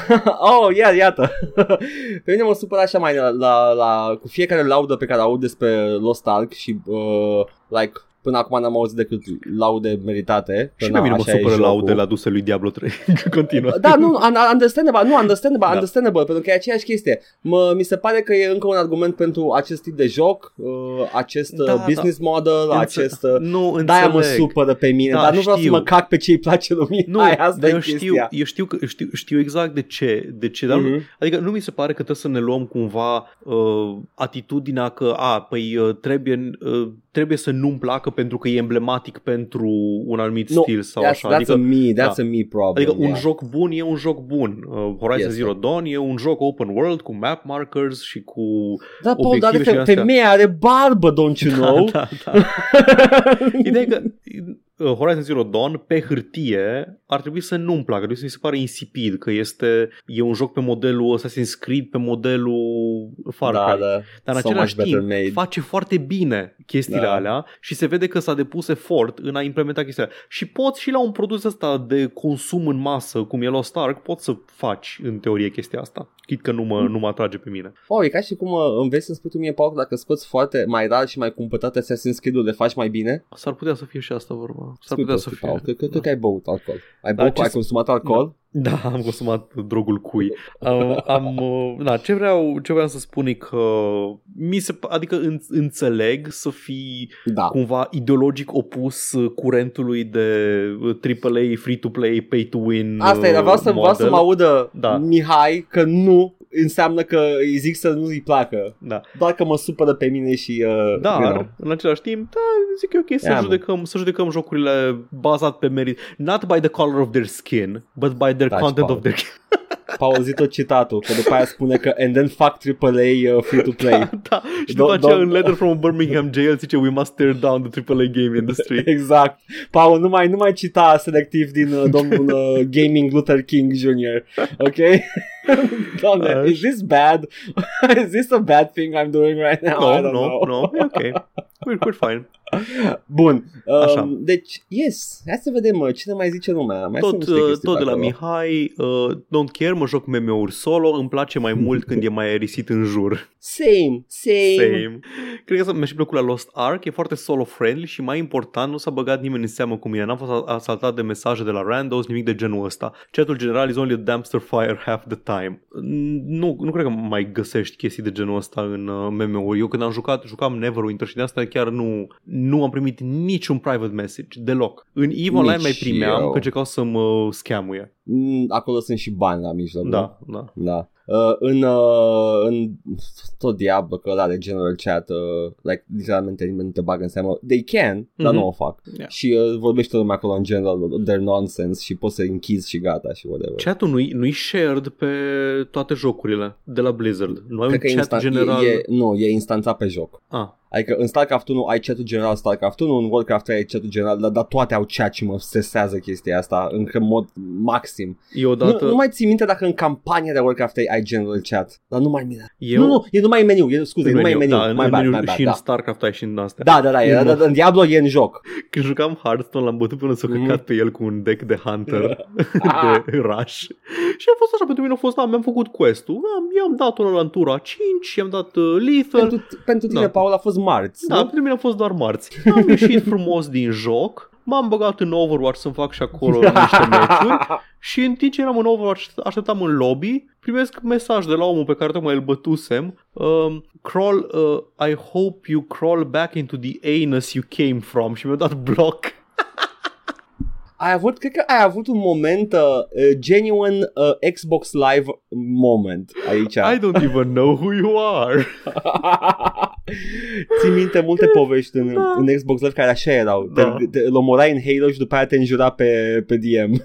oh, ia, iată. Pe mine mă supără așa mai la, la, la, cu fiecare laudă pe care aud despre Lost Ark și uh, like Până acum n-am auzit decât laude meritate. Și că pe na, mine mă așa e supără jocul. laudele aduse lui Diablo 3. Continuă. Da, nu, un- understandable, nu, understandable, Da. understandable, pentru că e aceeași chestie. Mă, mi se pare că e încă un argument pentru acest tip de joc, uh, acest Da, uh, business model, Înțe- acest... Uh, nu, de-aia mă înțeleg. supără pe mine, Da, dar nu vreau știu. să mă cac pe ce îi place lumii. Nu, Aia, asta dar e eu știu, chestia. eu știu, că, știu, știu exact de ce, de ce dar nu, Mhm. adică nu mi se pare că trebuie să ne luăm cumva uh, atitudinea că, a, păi uh, trebuie, uh, trebuie să nu-mi placă pentru că e emblematic pentru un anumit No, stil sau that's, așa. that's Adică, a me, that's da. a me problem. adică un yeah. joc bun e un joc bun. Uh, Horizon Este. Zero Dawn e un joc open world cu map markers și cu... Da, Paul, dar de obiective și fe- astea. femeia are barbă, don't you know? Da, da, da. Ideea e că uh, Horizon Zero Dawn pe hârtie ar trebui să nu-mi placă, ar trebui să mi se pare insipid, că este e un joc pe modelul Assassin's Creed, pe modelul Far da, Cry. da. Dar în so același much better timp made. face foarte bine chestiile Da. alea și se vede că s-a depus efort în a implementa chestiile alea. Și poți și la un produs ăsta de consum în masă, cum e Lost Ark, poți să faci în teorie chestia asta. Chit că nu mă, nu mă atrage pe mine. Oh, e ca și cum uh, înveți să spui tu mie, Paul, că dacă scoți foarte mai rar și mai cumpătate Assassin's Creed-ul, le faci mai bine? S-ar putea să fie și asta vorba. S-ar Spui putea tu, să fie. Paul, că, că, că, că ai băut alcool. Ai Da, băut, ce ai s- consumat alcool? Da, am consumat drogul cui. Uh, am, uh, da, ce vreau, ce vreau să spun e că mi se, adică în, înțeleg să fii Da. cumva ideologic opus uh, curentului de uh, AAA, free-to-play, pay-to-win Asta e, dar vreau să, uh, vreau să model. mă audă Da. Mihai că nu înseamnă că îi zic să nu-i placă. Da. Doar că mă supără pe mine și... Uh, Dar, you know. în același timp, da, zic că e ok să, Ia, mă. judecăm, să judecăm jocurile bazat pe merit. Not by the color of their skin, but by their Taci, content Paul. of their Paul, zi tot citatul, că după aia spune că and then fuck AAA uh, free-to-play. da, și Do- după aceea do- în letter from a Birmingham jail zice we must tear down the AAA game industry. exact. Paul, nu mai, nu mai cita selectiv din uh, domnul uh, Gaming Luther King Jr. Ok? Doamne, Așa. is this bad? is this a bad thing I'm doing right now? I No, don't no, know. no, e ok. We're, we're fine. Bun. Așa. Um, deci, yes, hai să vedem uh, cine mai zice lumea. Mai sunt Tot, niște uh, chestii tot pe de la acolo. Mihai, uh, don't care, mă joc MMO-uri solo, îmi place mai mult când e mai aerisit în jur. Same, same. Same. Cred că mi-a și plăcut la Lost Ark, e foarte solo-friendly și mai important, nu s-a băgat nimeni în seamă cu mine, n-am fost asaltat de mesaje de la randos, nimic de genul ăsta. Chatul general is only a dumpster fire half the time. Nu, nu cred că mai găsești chestii de genul ăsta în uh, MMO-uri. Eu când am jucat, jucam Neverwinter și de asta chiar nu, nu am primit niciun private message, deloc. În EVE Online Nici mai primeam eu. că încercau să mă scamuie. Mm, Acolo sunt și bani la mijloc. nu? Da, da. Da. Uh, în, uh, în tot Diablo, că ăla de general chat, uh, like, literalmente nimeni nu te bagă în seamă. They can, dar Mhm. nu o fac. Yeah. Și uh, vorbește lumea acolo în general, their nonsense și poți să închizi și gata și whatever. Chat-ul nu-i, nu-i shared pe toate jocurile de la Blizzard. Nu ai Cred că un e chat instan- general. E, e, nu, e instanțat pe joc. Ah, Adică în StarCraft 1 ai chat general StarCraft 1, în Warcraft 3 ai chat general, dar, dar toate au chat și mă stresează chestia asta în mod maxim. e odată... Nu, nu mai ții minte dacă în campania de Warcraft 3 ai general chat, dar nu mai mine. eu... Nu, nu, e numai în meniu, e, scuze, e numai în meniu. Da, în, mai în bad, meniu mai bad, și da. în StarCraft ai și în astea. Da, da, da, e, Nu da, mă- da, în Diablo e în joc. Când jucam Hearthstone l-am bătut până să Mhm. căcat pe el cu un deck de Hunter Ah. de Rush. Și a fost așa, pentru mine a fost, da, mi-am făcut quest-ul, am, i-am dat unul la în tura 5, i-am dat uh, Lethal, Pentru, pentru tine, Da. Paul, a fost marți. Da, nu? pentru mine a fost doar marți. Am ieșit frumos din joc, m-am băgat în Overwatch să-mi fac și acolo niște meciuri și în timp ce eram în Overwatch, așteptam în lobby, primesc mesaj de la omul pe care tocmai îl bătusem. Um, crawl, uh, I hope you crawl back into the anus you came from și mi-a dat block. Ai avut, cred că ai avut un moment uh, uh, genuine uh, Xbox Live moment aici. I don't even know who you are. Ții minte multe povești în, Da. în Xbox Live care așa erau. Da. Te, te, îl omorai în Halo și după aia te înjura pe, pe DM.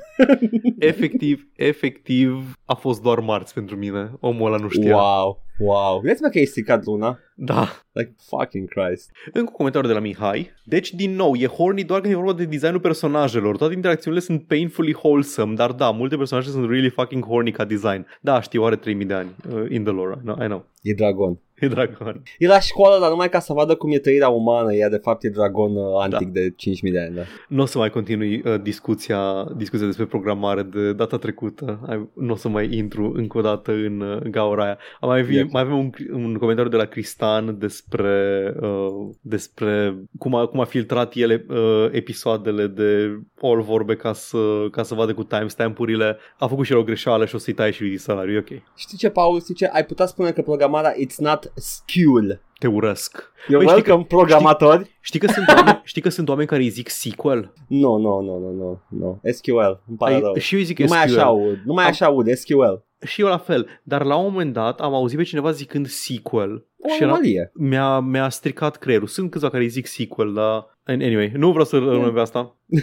efectiv, efectiv a fost doar marți pentru mine. Omul ăla nu știa. Wow, wow. Vezi mă că ai stricat luna? Da. Like fucking Christ. Încă un comentariu de la Mihai. Deci, din nou, e horny doar când e vorba de designul personajelor. Toate interacțiunile sunt painfully wholesome, dar da, multe personaje sunt really fucking horny ca design. Da, știu, are 3000 de ani uh, in the lore. No, I know. E dragon. E dragon. E la școală, dar numai ca să vadă cum e trăirea umană. Ea de fapt e dragon uh, antic Da. de 5000 de ani. Da. Nu o să mai continui uh, discuția, discuția despre programare de data trecută. Ai- Nu o să mai intru încă o dată în uh, gaura aia. Am Mai, vi, Yep. mai avem un, un comentariu de la Cristan despre, uh, despre cum, a, cum a filtrat ele uh, episoadele de all vorbe ca să, ca să vadă cu timestamp-urile. A făcut și el o greșeală și o să-i taie și lui din salariu. E ok. Știi ce, Paul? Știi ce? Ai putea spune că programarea it's not skill. Te urăsc. You're Păi știi welcome, programatori. Știi că, sunt oameni, știi că sunt oameni care îi zic sequel? Nu, nu, nu, nu, nu, nu. SQL, îmi pare Ai, rău. și eu îi zic Nu mai SQL. așa aud, nu mai Am- așa aud, SQL. Și eu la fel, dar la un moment dat am auzit pe cineva zicând sequel O și era, anomalie. mi-a, mi-a stricat creierul. Sunt câțiva care îi zic sequel, dar anyway, nu vreau să rămân pe asta.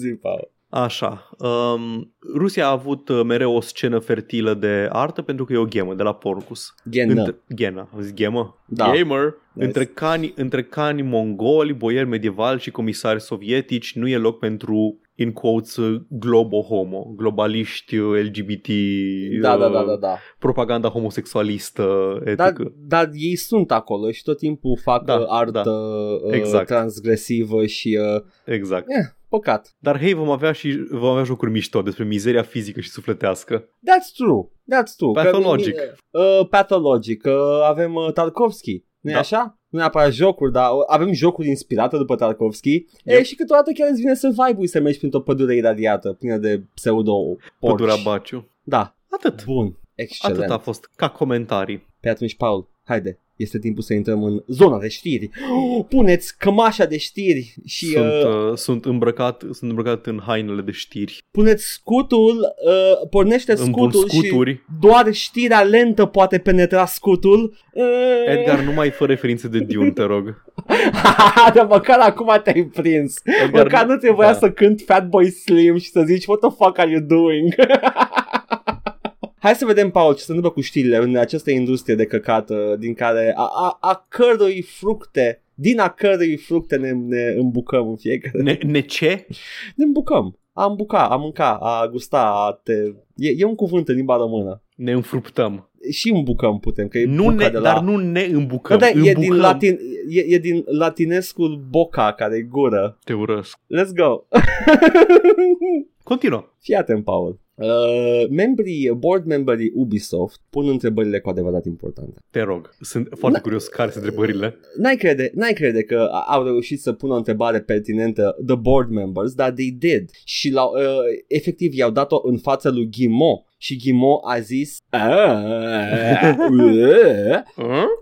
Zi, Paul. Așa, um, Rusia a avut uh, mereu o scenă fertilă de artă pentru că e o gemă de la Porcus. Genă. Între, gena, am zis gemă? Da. Gamer. Nice. Între, cani, între cani mongoli, boieri medievali și comisari sovietici nu e loc pentru in quotes globo-homo, globaliști uh, LGBT, Da, da, uh, da, da, da. propaganda homosexualistă Dar, etică. dar ei sunt acolo și tot timpul fac Da, uh, artă da. uh, Exact. transgresivă și uh, Exact. eh, păcat. Dar hei, vom avea și vom avea jocuri mișto despre mizeria fizică și sufletească. That's true. That's true. Că- Pathologic. uh, pathologic. Uh, avem uh, Tarkovski. nu Da. așa? Nu neapărat jocuri, dar uh, avem jocuri inspirate după Tarkovski. E, Yep. și câteodată chiar îți vine să vibe să mergi printr-o pădure iradiată, plină de pseudo Pădurea porci. Baciu. Da. Atât. Bun. Excelent. Atât a fost ca comentarii. Pe atunci, Paul, haide. Este timpul să intrăm în zona de știri. Puneți cămașa de știri și Sunt, uh, uh, sunt, îmbrăcat, sunt îmbrăcat în hainele de știri. puneți scutul, uh, pornește Îmi pun scutul și scuturi. doar știrea lentă poate penetra scutul. Uh, Edgar, nu mai fă referințe de Dune, te rog. Dar măcar acum te-ai prins. Edgar, Măcar nu trebuia da. să cânt Fatboy Slim și să zici What the fuck are you doing? Hai să vedem, Paul, ce se întâmplă cu știrile în această industrie de căcat uh, din care a, a, a cărui fructe din a cărui fructe ne, ne îmbucăm în fiecare. Ne, ne ce? Ne îmbucăm. A îmbuca, a mânca, a gusta, a te... E, e un cuvânt în limba română. Ne înfruptăm. Și îmbucăm putem, că e Nu buca ne, de la... Dar nu ne îmbucăm. Da, da, e, îmbucăm. din latin, e, e din latinescul boca, care e gură. Te urăsc. Let's go! Continuă. Fii atent, Paul. Uh, membrii, board membrii Ubisoft pun întrebările cu adevărat importante. Te rog. Sunt foarte Na- curios care sunt întrebările. N-ai crede, n-ai crede că a- au reușit să pună o întrebare pertinentă the board members, dar they did. Și la, uh, efectiv i-au dat-o în fața lui Ghimo și Ghimo a zis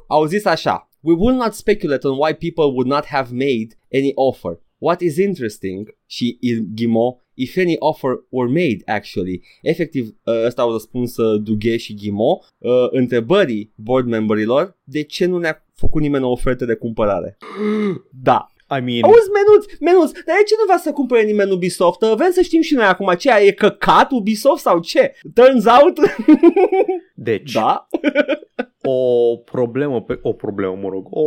au zis așa We will not speculate on why people would not have made any offer. What is interesting și il- Ghimo if any offer were made actually. Efectiv, uh, ăsta au răspuns uh, Dughe și Ghimo uh, întrebării board memberilor de ce nu ne-a făcut nimeni o ofertă de cumpărare. Da. I mean, Auzi, Menuț, Menuț, dar de ce nu vrea să cumpere nimeni Ubisoft? Uh, Vrem să știm și noi acum ce e căcat Ubisoft sau ce? Turns out, deci, da. o problemă, pe, o problemă, mă rog, o,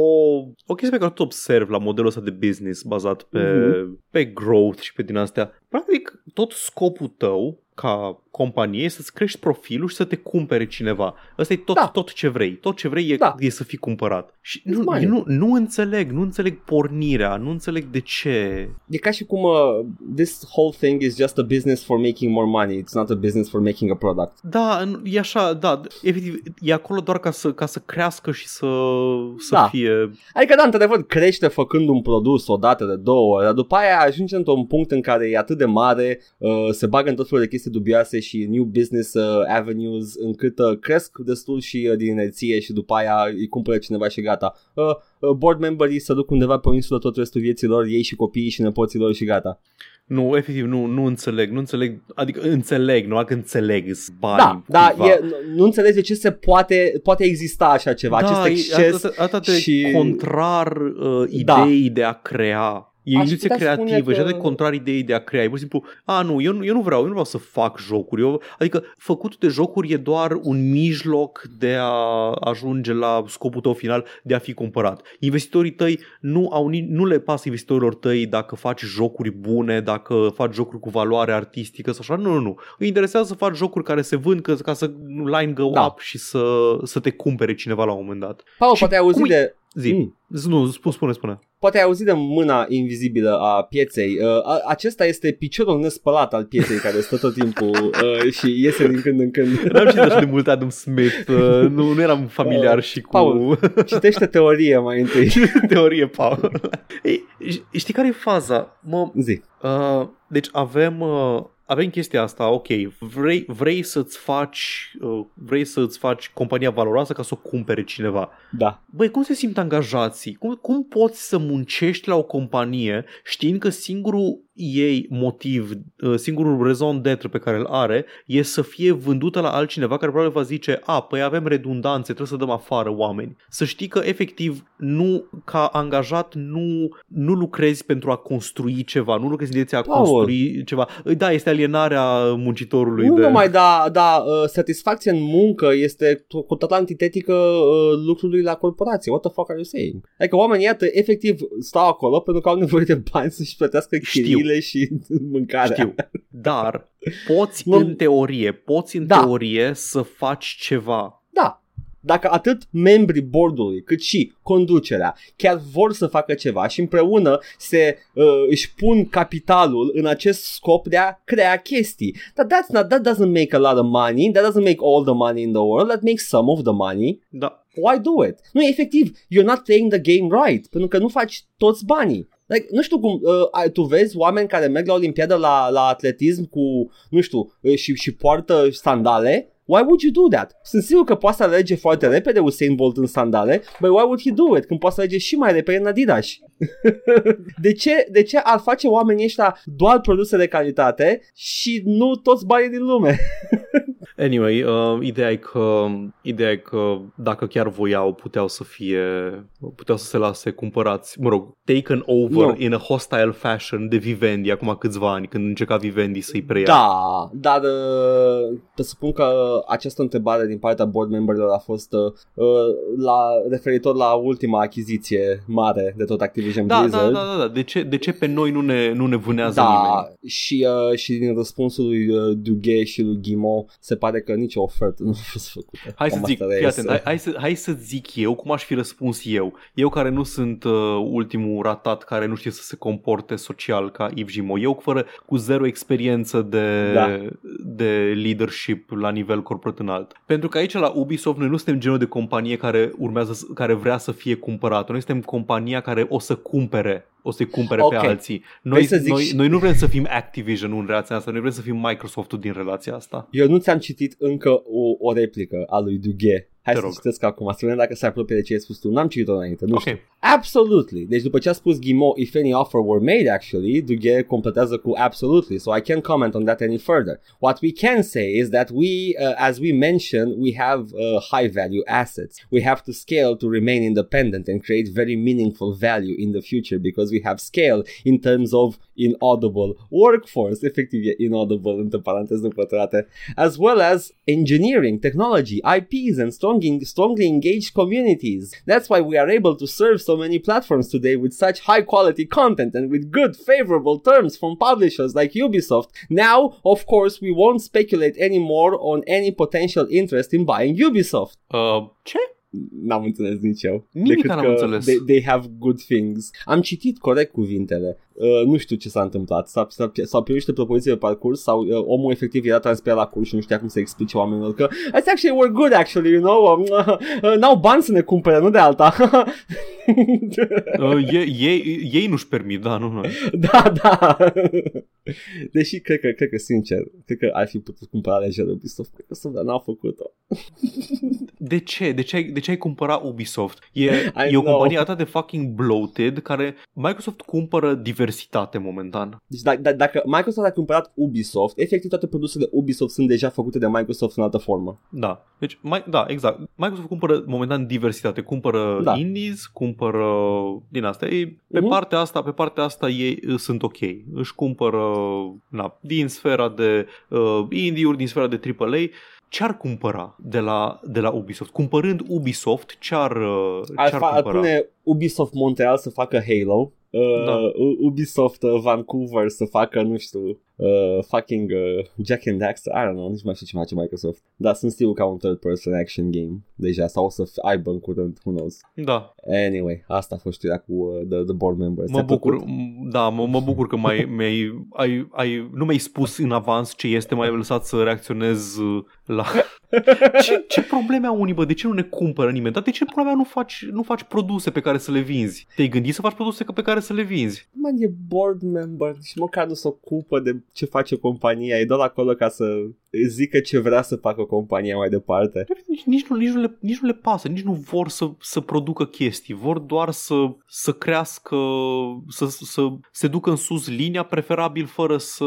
o chestie pe care tu observ la modelul ăsta de business bazat pe, Mhm. pe growth și pe din astea. Practic, tot scopul tău ca companie e să-ți crești profilul și să te cumpere cineva. Ăsta e tot, Da. tot ce vrei. Tot ce vrei e, Da. e să fii cumpărat. Și It's nu, money. eu nu, nu înțeleg, nu înțeleg pornirea, nu înțeleg de ce. E ca și cum uh, this whole thing is just a business for making more money. It's not a business for making a product. Da, nu- e așa, da, efectiv, e acolo doar ca să, ca să crească și să, să Da. fie Adică, da, într-adevăr, crește făcând un produs o dată de două ori, dar după aia ajunge într-un punct în care e atât de mare, uh, se bagă în tot felul de chestii dubioase și new business uh, avenues încât uh, cresc destul și uh, din inerție și după aia îi cumpără cineva și gata. Uh, uh, board memberii se duc undeva pe o insulă tot restul vieții lor, ei și copiii și nepoții lor și gata. Nu, efectiv, nu, nu înțeleg, nu înțeleg, adică înțeleg, nu că înțeleg sunt bani. da, da, cuiva. e, nu- nu înțelegi de ce se poate, poate exista așa ceva, acest e exces. atât, atât de și- contrar uh, Da. ideii de a crea. E o Aș industrie putea spune creativă și atât că- de contrar ideii de a crea. E pur și simplu, a, nu, eu, nu- eu nu vreau, eu nu vreau să fac jocuri. Eu, adică făcutul de jocuri e doar un mijloc de a ajunge la scopul tău final de a fi cumpărat. Investitorii tăi nu, au, ni- nu le pasă investitorilor tăi dacă faci jocuri bune, dacă faci jocuri cu valoare artistică sau așa. Nu, nu, nu. Îi interesează să faci jocuri care se vând ca, ca să line go Da. up și să, să te cumpere cineva la un moment dat. Paul, Și poate ai auzit cum e- de... Zi. Mm. Nu, spune, spune, spune. Poate ai auzit de mâna invizibilă a pieței. Uh, a- acesta este piciorul nespălat al pieței care stă tot timpul uh, și iese din când în când. N-am citit așa de mult Adam Smith, uh, nu, nu eram familiar și cu Paul. Citește teorie mai întâi. teorie, Paul. Ei, știi care e faza? Mă, Zi. uh, deci avem, uh, avem chestia asta, ok, vrei, vrei să-ți faci uh, vrei să-ți faci compania valoroasă ca să o cumpere cineva. Da. Băi, cum se simt angajații? Cum, cum poți să muncești la o companie știind că singurul ei motiv, uh, singurul rezon d'etre pe care îl are e să fie vândută la altcineva care probabil va zice a, păi avem redundanțe, trebuie să dăm afară oameni. Să știi că efectiv nu, ca angajat nu, nu lucrezi pentru a construi ceva, nu lucrezi în direcția a Paul. construi ceva. Da, este alienarea muncitorului. Nu de... numai, da, da uh, satisfacția în muncă este to- cu total antitetică uh, lucrului la corporație. What the fuck are you saying? Adică oamenii, iată, efectiv stau acolo pentru că au nevoie de bani să-și plătească Știu. Chiriile și mâncarea. Știu, dar poți Nu- în teorie, poți în Da. teorie să faci ceva. Da. Dacă atât membrii bordului cât și conducerea chiar vor să facă ceva și împreună se uh, își pun capitalul în acest scop de a crea chestii. But that's not, that doesn't make a lot of money, that doesn't make all the money in the world, that makes some of the money. Da. Why do it? Nu, efectiv, you're not playing the game right, pentru că nu faci toți banii. Like, nu știu cum, uh, ai- tu vezi oameni care merg la olimpiadă la, la atletism cu, nu știu, uh, și, și poartă sandale Why would you do that? Sunt sigur că poate să alege foarte repede Usain Bolt în sandale, but why would he do it când poate să alege și mai repede în Adidas? de, ce, de ce ar face oamenii ăștia doar produse de calitate și nu toți banii din lume? Anyway, uh, ideea, e că, ideea e că dacă chiar voiau, puteau să fie, puteau să se lase cumpărați, mă rog, taken over Nu. in a hostile fashion de Vivendi acum câțiva ani, când încerca Vivendi să-i preia. Da, dar uh, presupun că această întrebare din partea board memberilor a fost uh, uh, la, referitor la ultima achiziție mare de tot Activision da, da, Blizzard. da, da, da. De, ce, de ce pe noi nu ne, nu ne vânează nimeni? Da, și, uh, și din răspunsul lui uh, Dughe și lui Ghimo se pare că nicio ofertă nu a fost făcută. Hai să Cam zic, asta fii reiese. atent, hai, hai, să, hai să zic eu cum aș fi răspuns eu. Eu care nu sunt uh, ultimul ratat care nu știe să se comporte social ca Yves Gimo. Eu fără, cu zero experiență de, Da. de leadership la nivel corporat înalt. Pentru că aici la Ubisoft noi nu suntem genul de companie care urmează, să- care vrea să fie cumpărată. Noi suntem compania care o să cumpere o să-i cumpere Ok. pe alții. Noi, să zic noi, și- noi nu vrem să fim Activision în relația asta, noi vrem să fim Microsoft-ul din relația asta. Eu nu ți-am citit încă o, o replică a lui Dughe. Hai Te să rog. citesc acum, să vedem dacă se apropie de ce ai spus tu. N-am citit-o înainte, nu Ok. știu. Absolutely. Deci după ce a spus Ghimo, if any offer were made actually, Dughe completează cu absolutely, so I can't comment on that any further. What we can say is that we, uh, as we mentioned, we have uh, high value assets. We have to scale to remain independent and create very meaningful value in the future because we have scale in terms of inaudible workforce, efectiv e inaudible între paranteze pătrate, as well as engineering, technology, IPs and strong strongly engaged communities. That's why we are able to serve so many platforms today with such high quality content and with good favorable terms from publishers like Ubisoft. Now, of course, we won't speculate anymore on any potential interest in buying Ubisoft. Uh, ce? N-am înțeles nici eu. Nimic Decât n-am înțeles. They, they have good things. Am citit corect cuvintele. Uh, nu știu ce s-a întâmplat. S-a, s-a, s-au primit niște propoziții pe parcurs sau uh, omul efectiv era transpirat la curs și nu știa cum să explice oamenilor că It's actually we're good actually, you know. Um, uh, uh, n-au bani să ne cumpere, nu de alta. Uh, ei, ei, ei nu-și permit, da, nu noi. da, da. Deși cred că, cred că sincer, cred că ar fi putut cumpăra lejer Ubisoft. Cred că să n-au făcut-o. De ce? De ce ai, de ce ai cumpăra Ubisoft? E, I e o know. companie atât de fucking bloated care Microsoft cumpără diversitate momentan. Deci dacă, dacă- dacă Microsoft a cumpărat Ubisoft, efectiv toate produsele Ubisoft sunt deja făcute de Microsoft în altă formă. Da. Deci, mai, da, exact. Microsoft cumpără momentan diversitate. Cumpără Da. indies, cumpără din asta. Ei, pe Mhm. partea asta, pe partea asta ei uh, sunt ok. Își cumpără na, din sfera de uh, indie-uri, din sfera de AAA. Ce-ar cumpăra de la, de la Ubisoft? Cumpărând Ubisoft, ce-ar, uh, Ar, ce-ar fa- ar cumpăra? pune Ubisoft Montreal să facă Halo, uh, Da. U- Ubisoft uh, Vancouver să facă, nu știu, uh, fucking uh, Jack and Daxter, I don't know, nici mai știu ce face Microsoft. Dar sunt sigur ca un third person action game deja sau o să f- aibă în curând, who knows. Da, Anyway, asta a fost știrea cu uh, the, the board members. Mă Ți-a bucur, plăcut? m- da, mă, mă bucur că mai, mi-ai, ai, ai, nu mi-ai spus în avans ce este, mai lăsat să reacționez uh, la... Ce, ce probleme au unii, bă? De ce nu ne cumpără nimeni? Dar de ce problema nu faci, nu faci produse pe care să le vinzi? Te-ai gândit să faci produse pe care să le vinzi? Man, e board member și măcar nu se ocupă de ce face compania, e doar acolo ca să zică ce vrea să facă compania mai departe. Nici, nici, nu, nici, nu, le, nici nu le pasă, nici nu vor să, să producă chestii, vor doar să, să crească, să, să se ducă în sus linia, preferabil fără să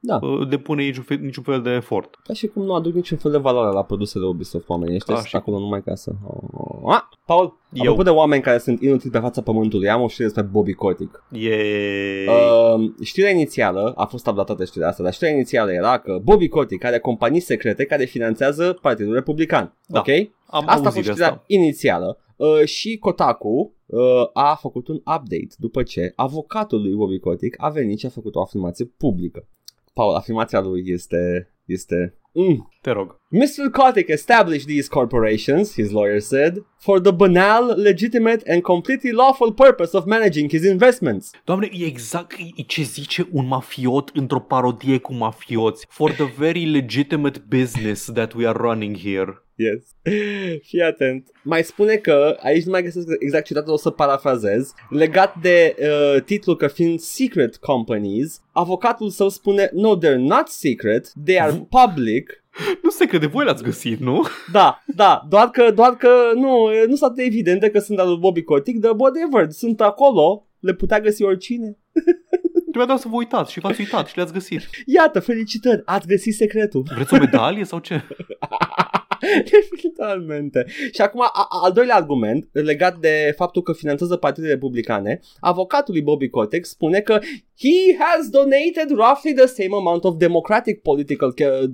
Da. uh, depune niciun fel, niciun fel de efort. Ca și cum nu aduc niciun fel de valoare la produsele Ubisoft oamenii ăștia Ca sunt și acolo numai ca să... Oh. Ah, Paul, Eu. apropo de oameni care sunt inutili pe fața pământului, am o știre despre Bobby Kotick. Yay! Uh, știrea inițială, a fost updatată știrea asta, dar știrea inițială era că Bobby Kotick are companii secrete care finanțează Partidul Republican. Da. Ok? Am Asta a auzit fost de știrea asta. inițială. Uh, și Kotaku uh, a făcut un update după ce avocatul lui Bobby Kotick a venit și a făcut o afirmație publică. Paul, afirmația lui este... este mm. Te rog. Mr. Kotick established these corporations, his lawyer said, for the banal, legitimate and completely lawful purpose of managing his investments. Doamne, e exact e ce zice un mafiot într-o parodie cu mafioți. For the very legitimate business that we are running here. Yes. Fii atent. Mai spune că, aici nu mai găsesc exact citatul, o să parafrazez, legat de uh, titlul că fiind secret companies, avocatul său spune, no, they're not secret, they are public. Nu se crede, voi l-ați găsit, nu? Da, da, doar că, doar că nu, nu sunt atât de evidente că sunt al lui Bobby Kotick, dar whatever, sunt acolo, le putea găsi oricine. Trebuia doar să vă uitați și v-ați uitat și le-ați găsit. Iată, felicitări, ați găsit secretul. Vreți o medalie sau ce? Definitivamente. Și acum, a, al doilea argument, legat de faptul că finanțează partidele republicane, avocatul lui Bobby Kotick spune că he has donated roughly the same amount of democratic political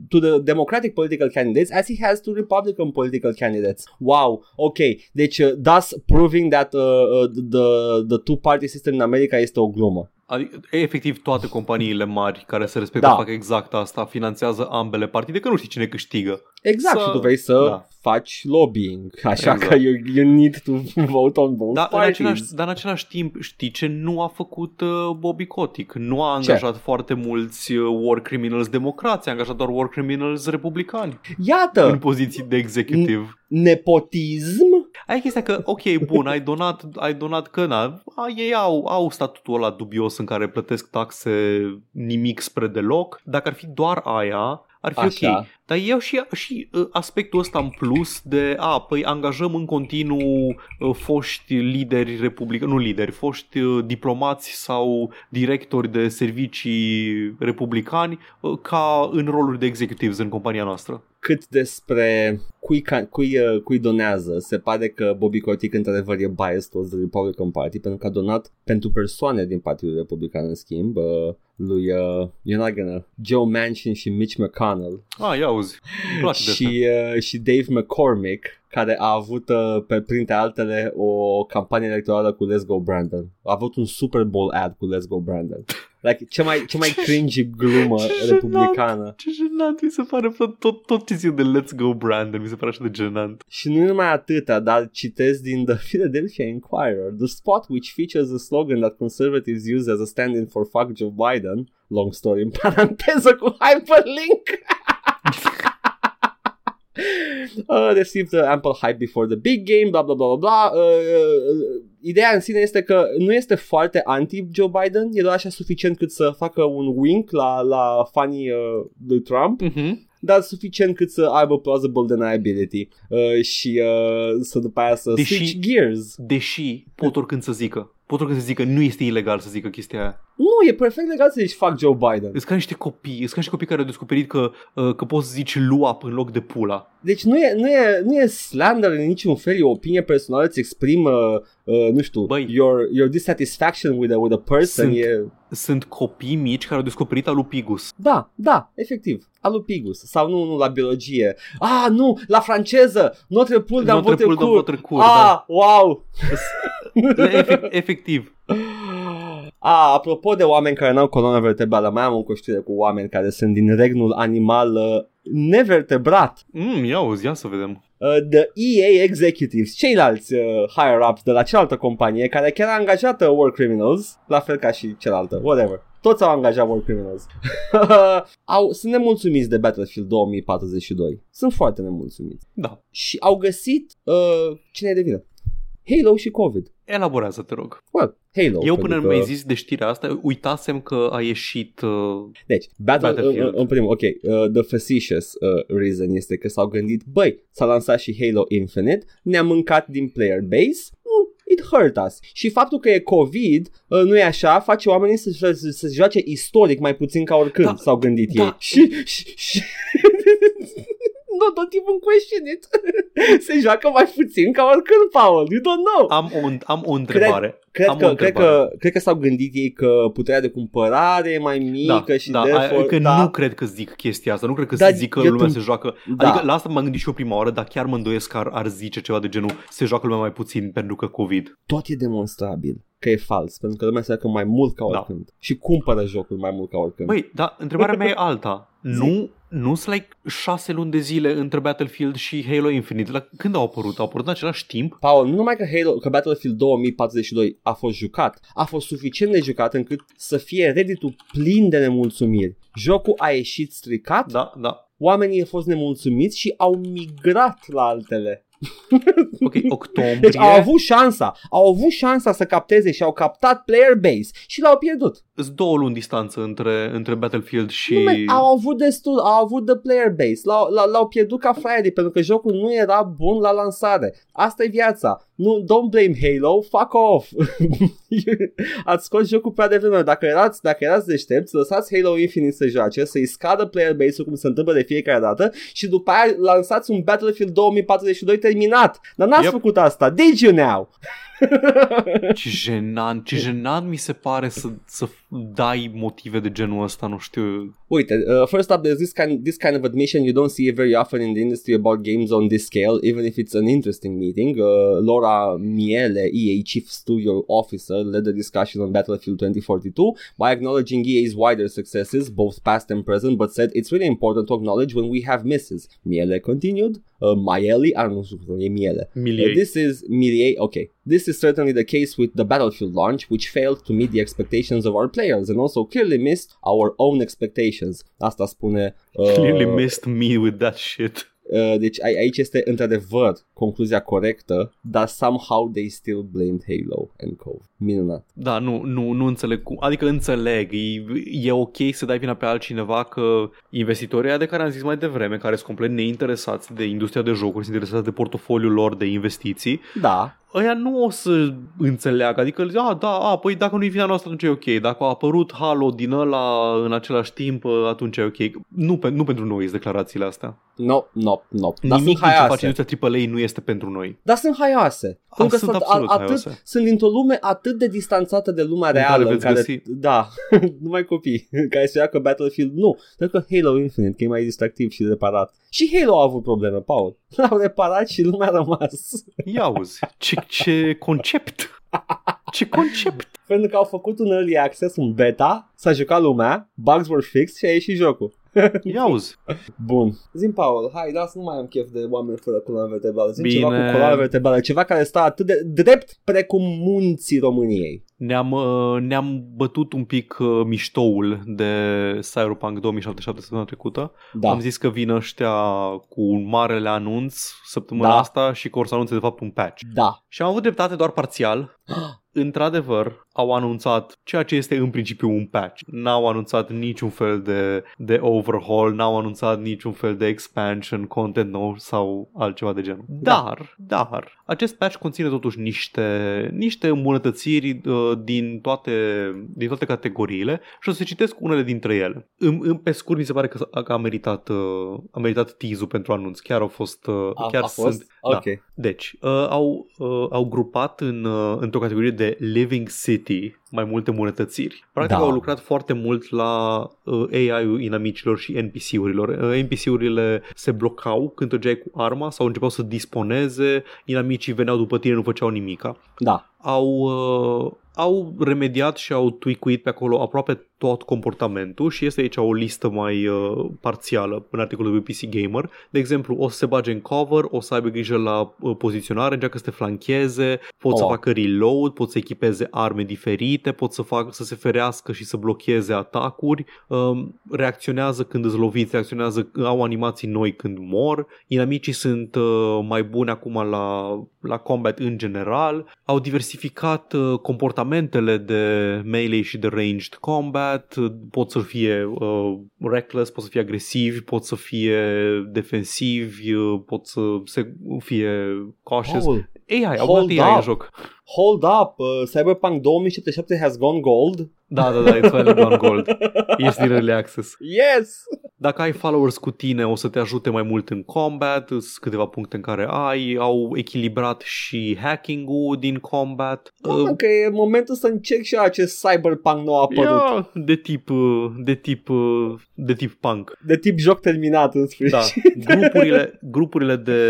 to the democratic political candidates as he has to republican political candidates. Wow, ok. Deci, uh, thus proving that uh, uh, the, the two-party system in America este o glumă. Adică, efectiv, toate companiile mari care se respectă da. fac exact asta, finanțează ambele partide, că nu știi cine câștigă. Exact, să... și tu vrei să da. faci lobbying, așa exact. că you, you need to vote on both da, parties. În același, dar în același timp, știi ce nu a făcut uh, Bobby Kotick? Nu a angajat ce? foarte mulți uh, war criminals democrați, a angajat doar war criminals republicani. Iată! În poziții de executiv. Nepotism? Ai chestia că, ok, bun, ai donat, ai donat că, na, ei au, au statutul ăla dubios în care plătesc taxe nimic spre deloc. Dacă ar fi doar aia, ar fi Așa. ok. Dar eu și, și uh, aspectul ăsta în plus de, a, păi angajăm în continuu uh, foști lideri republicani, nu lideri, foști uh, diplomați sau directori de servicii republicani ca în roluri de executives în compania noastră cât despre cui, cui, cui donează. Se pare că Bobby Kotick într-adevăr e biased towards the Republican Party pentru că a donat pentru persoane din Partidul Republican în schimb lui, uh, you're not gonna, Joe Manchin și Mitch McConnell. Ah, ia auzi, și, uh, și Dave McCormick, care a avut, uh, pe printre altele, o campanie electorală cu Let's Go Brandon. A avut un Super Bowl ad cu Let's Go Brandon. Like, ce mai, ce mai cringy glumă ce republicană. Jenant, ce jenant, mi se pare tot, tot ce zic de Let's Go Brandon, mi se pare așa de genant. Și nu numai atâta, dar citesc din The Philadelphia Inquirer, the spot which features a slogan that conservatives use as a stand-in for fuck Joe Biden, long story în paranteză cu hyperlink. uh, received ample hype before the big game, bla bla bla bla bla. Uh, uh, ideea în sine este că nu este foarte anti-Joe Biden, e doar așa suficient cât să facă un wink la, la fanii uh, lui Trump. Uh-huh dar suficient cât să aibă plausible deniability uh, și uh, să după aia să deși, switch gears. Deși pot oricând să zică pot să zică nu este ilegal să zică chestia aia. Nu, e perfect legal să zici fac Joe Biden. Sunt ca niște copii, sunt ca niște copii care au descoperit că, uh, că poți să zici luap în loc de pula. Deci nu e, nu e, nu e slander în niciun fel, e o opinie personală, îți exprimă, uh, nu știu, Băi, your, your dissatisfaction with a, with a person. Sunt, e... sunt copii mici care au descoperit alupigus. Da, da, efectiv, alupigus. Sau nu, nu la biologie. Ah, nu, la franceză, Notre Pul de Notre Pul de Ah, da. wow! Efect, efectiv. A, apropo de oameni care n-au coloană vertebrală, mai am o știre cu oameni care sunt din regnul animal uh, nevertebrat. Mm, ia uzi, ia să vedem. Uh, the EA executives, ceilalți uh, higher-ups de la cealaltă companie care chiar a angajat uh, War Criminals, la fel ca și cealaltă, whatever. Toți au angajat War Criminals. au, sunt nemulțumiți de Battlefield 2042. Sunt foarte nemulțumiți. Da. Și au găsit uh, cine e de vină. Halo și COVID. Elaborează, te rog. Well, Halo. Eu până că... mi-ai zis de știrea asta, uitasem că a ieșit uh, Deci, Battle, Battlefield. Uh, în primul, ok, uh, the facetious uh, reason este că s-au gândit, băi, s-a lansat și Halo Infinite, ne-a mâncat din player base, it hurt us. Și faptul că e COVID, uh, nu e așa, face oamenii să, să, să, să joace istoric mai puțin ca oricând da, s-au gândit da. ei. Și, și, și no, don't even question it. Se joacă mai puțin ca oricând, Paul. You don't know. Am o, am o întrebare. Cred, cred, am că, o întrebare. cred, că, cred că s-au gândit ei că puterea de cumpărare e mai mică da, și da, de for, că da. nu cred că zic chestia asta. Nu cred că da, zic că lumea se joacă. Da. Adică la asta m-am gândit și eu prima oară, dar chiar mă îndoiesc că ar, ar zice ceva de genul se joacă lumea mai puțin pentru că COVID. Tot e demonstrabil că e fals, pentru că lumea se joacă mai mult ca da. oricând da. și cumpără jocul mai mult ca oricând. Băi, dar întrebarea mea e alta. Nu nu sunt like șase luni de zile între Battlefield și Halo Infinite. La când au apărut? Au apărut în același timp? Paul, nu numai că, Halo, că Battlefield 2042 a fost jucat, a fost suficient de jucat încât să fie Reddit-ul plin de nemulțumiri. Jocul a ieșit stricat, da, da. oamenii au fost nemulțumiți și au migrat la altele. Ok, octombrie. Deci au avut șansa, au avut șansa să capteze și au captat player base și l-au pierdut. Sunt două luni distanță între, între Battlefield și... Nu, man, au avut destul, au avut the player base, l-au, l-au, l-au pierdut ca Friday pentru că jocul nu era bun la lansare. Asta e viața. Nu, don't blame Halo, fuck off. Ați scos jocul prea devreme. Dacă erați, dacă erați deștepți, lăsați Halo Infinite să joace, să-i scadă player base-ul cum se întâmplă de fiecare dată și după aia lansați un Battlefield 2042 terminat. Dar n-ați Yep. făcut asta. Did you now? Ce jenant, ce jenant mi se pare să, să dai motive de genul ăsta, nu știu. Wait, uh, first up, there's this kind this kind of admission you don't see it very often in the industry about games on this scale, even if it's an interesting meeting. Uh, Laura Miele, EA Chief Studio Officer, led the discussion on Battlefield 2042 by acknowledging EA's wider successes, both past and present, but said it's really important to acknowledge when we have misses. Miele continued. Uh, Miele, I don't know, e Miele. Milie. Uh, this is Milie. Okay, this is certainly the case with the Battlefield launch, which failed to meet the expectations of our players and also clearly missed our own expectations. Asta spune. Uh, Clearly missed me with that shit. uh, deci a- aici este într-adevăr concluzia corectă, dar somehow they still blamed Halo and Cove. Minunat. Da, nu, nu, nu înțeleg cum. Adică înțeleg, e, e ok să dai vina pe altcineva că investitorii ăia de care am zis mai devreme, care sunt complet neinteresați de industria de jocuri, sunt interesați de portofoliul lor de investiții, Da, ăia nu o să înțeleagă. Adică, a, da, a, păi dacă nu-i vina noastră, atunci e ok. Dacă a apărut Halo din ăla în același timp, atunci e ok. Nu, pe, nu pentru noi sunt declarațiile astea. no, no, no. Dar Nimic sunt din ce face haioase. industria AAA nu este pentru noi. Dar sunt haioase. Pentru că sunt sunt, absolut atât, haioase. sunt dintr-o lume atât de distanțată de lumea care reală. veți găsi- Da, numai copii care se joacă Battlefield. Nu, pentru că Halo Infinite, că e mai distractiv și de reparat. Și Halo a avut probleme, Paul. L-au reparat și lumea a rămas. Ia auzi, ce, ce concept! Ce concept! Pentru că au făcut un early access, un beta, s-a jucat lumea, bugs were fixed și a ieșit jocul. Ia auzi. Bun. Zim, Paul, hai, las, nu mai am chef de oameni fără coloană vertebrală. Zim Bine. ceva cu coloană vertebrală, ceva care stă atât de drept precum munții României. Ne-am, uh, ne-am bătut un pic uh, miștoul de Cyberpunk 2077 săptămâna trecută. Da. Am zis că vin ăștia cu un marele anunț săptămâna Da. asta și că or să anunțe de fapt un patch. Da. Și am avut dreptate doar parțial. Într-adevăr, au anunțat ceea ce este în principiu un patch. N-au anunțat niciun fel de, de overhaul, n-au anunțat niciun fel de expansion, content nou sau altceva de genul. Da. Dar, dar, acest patch conține totuși niște, niște îmbunătățiri uh, din, toate, din toate categoriile și o să citesc unele dintre ele. În, în, pe scurt, mi se pare că, că a meritat, uh, a meritat teaser pentru anunț. Chiar au fost... Uh, A, chiar a fost? Sunt, da. Ok. Deci, uh, au, uh, au grupat în, uh, într-o categorie de Living City mai multe îmbunătățiri. Practic Da. au lucrat foarte mult la uh, AI-ul inamicilor și NPC-urilor. Uh, NPC-urile se blocau când trăgeai cu arma sau începeau să disponeze, inamicii veneau după tine, nu făceau nimica. Da. Au, uh, au remediat și au tweakuit pe acolo aproape tot comportamentul și este aici o listă mai uh, parțială în articolul de PC Gamer. De exemplu, o să se bage în cover, o să aibă grijă la uh, poziționare, încearcă să te flancheze, pot Oh. să facă reload, pot să echipeze arme diferite, pot să, fac, să se ferească și să blocheze atacuri, um, reacționează când îți loviți, reacționează, au animații noi când mor, inamicii sunt uh, mai buni acum la, la combat în general, au diversificat uh, comportamentele de melee și de ranged combat, uh, pot să fie uh, reckless, pot să fie agresivi, pot să fie defensivi, uh, pot să se, fie cautious. Paul, AI, au hold mult AI în up. joc. Hold up, uh, Cyberpunk 2077 has gone gold. Da, da, da, it's finally gone gold. Ești din early access. Yes! Dacă ai followers cu tine, o să te ajute mai mult în combat, sunt câteva puncte în care ai, au echilibrat și hacking-ul din combat. Uh, că e momentul să încerc și eu acest Cyberpunk nou apărut. Ia, de tip, uh, de tip, uh, de tip punk. De tip joc terminat în sfârșit. Da, grupurile, grupurile de,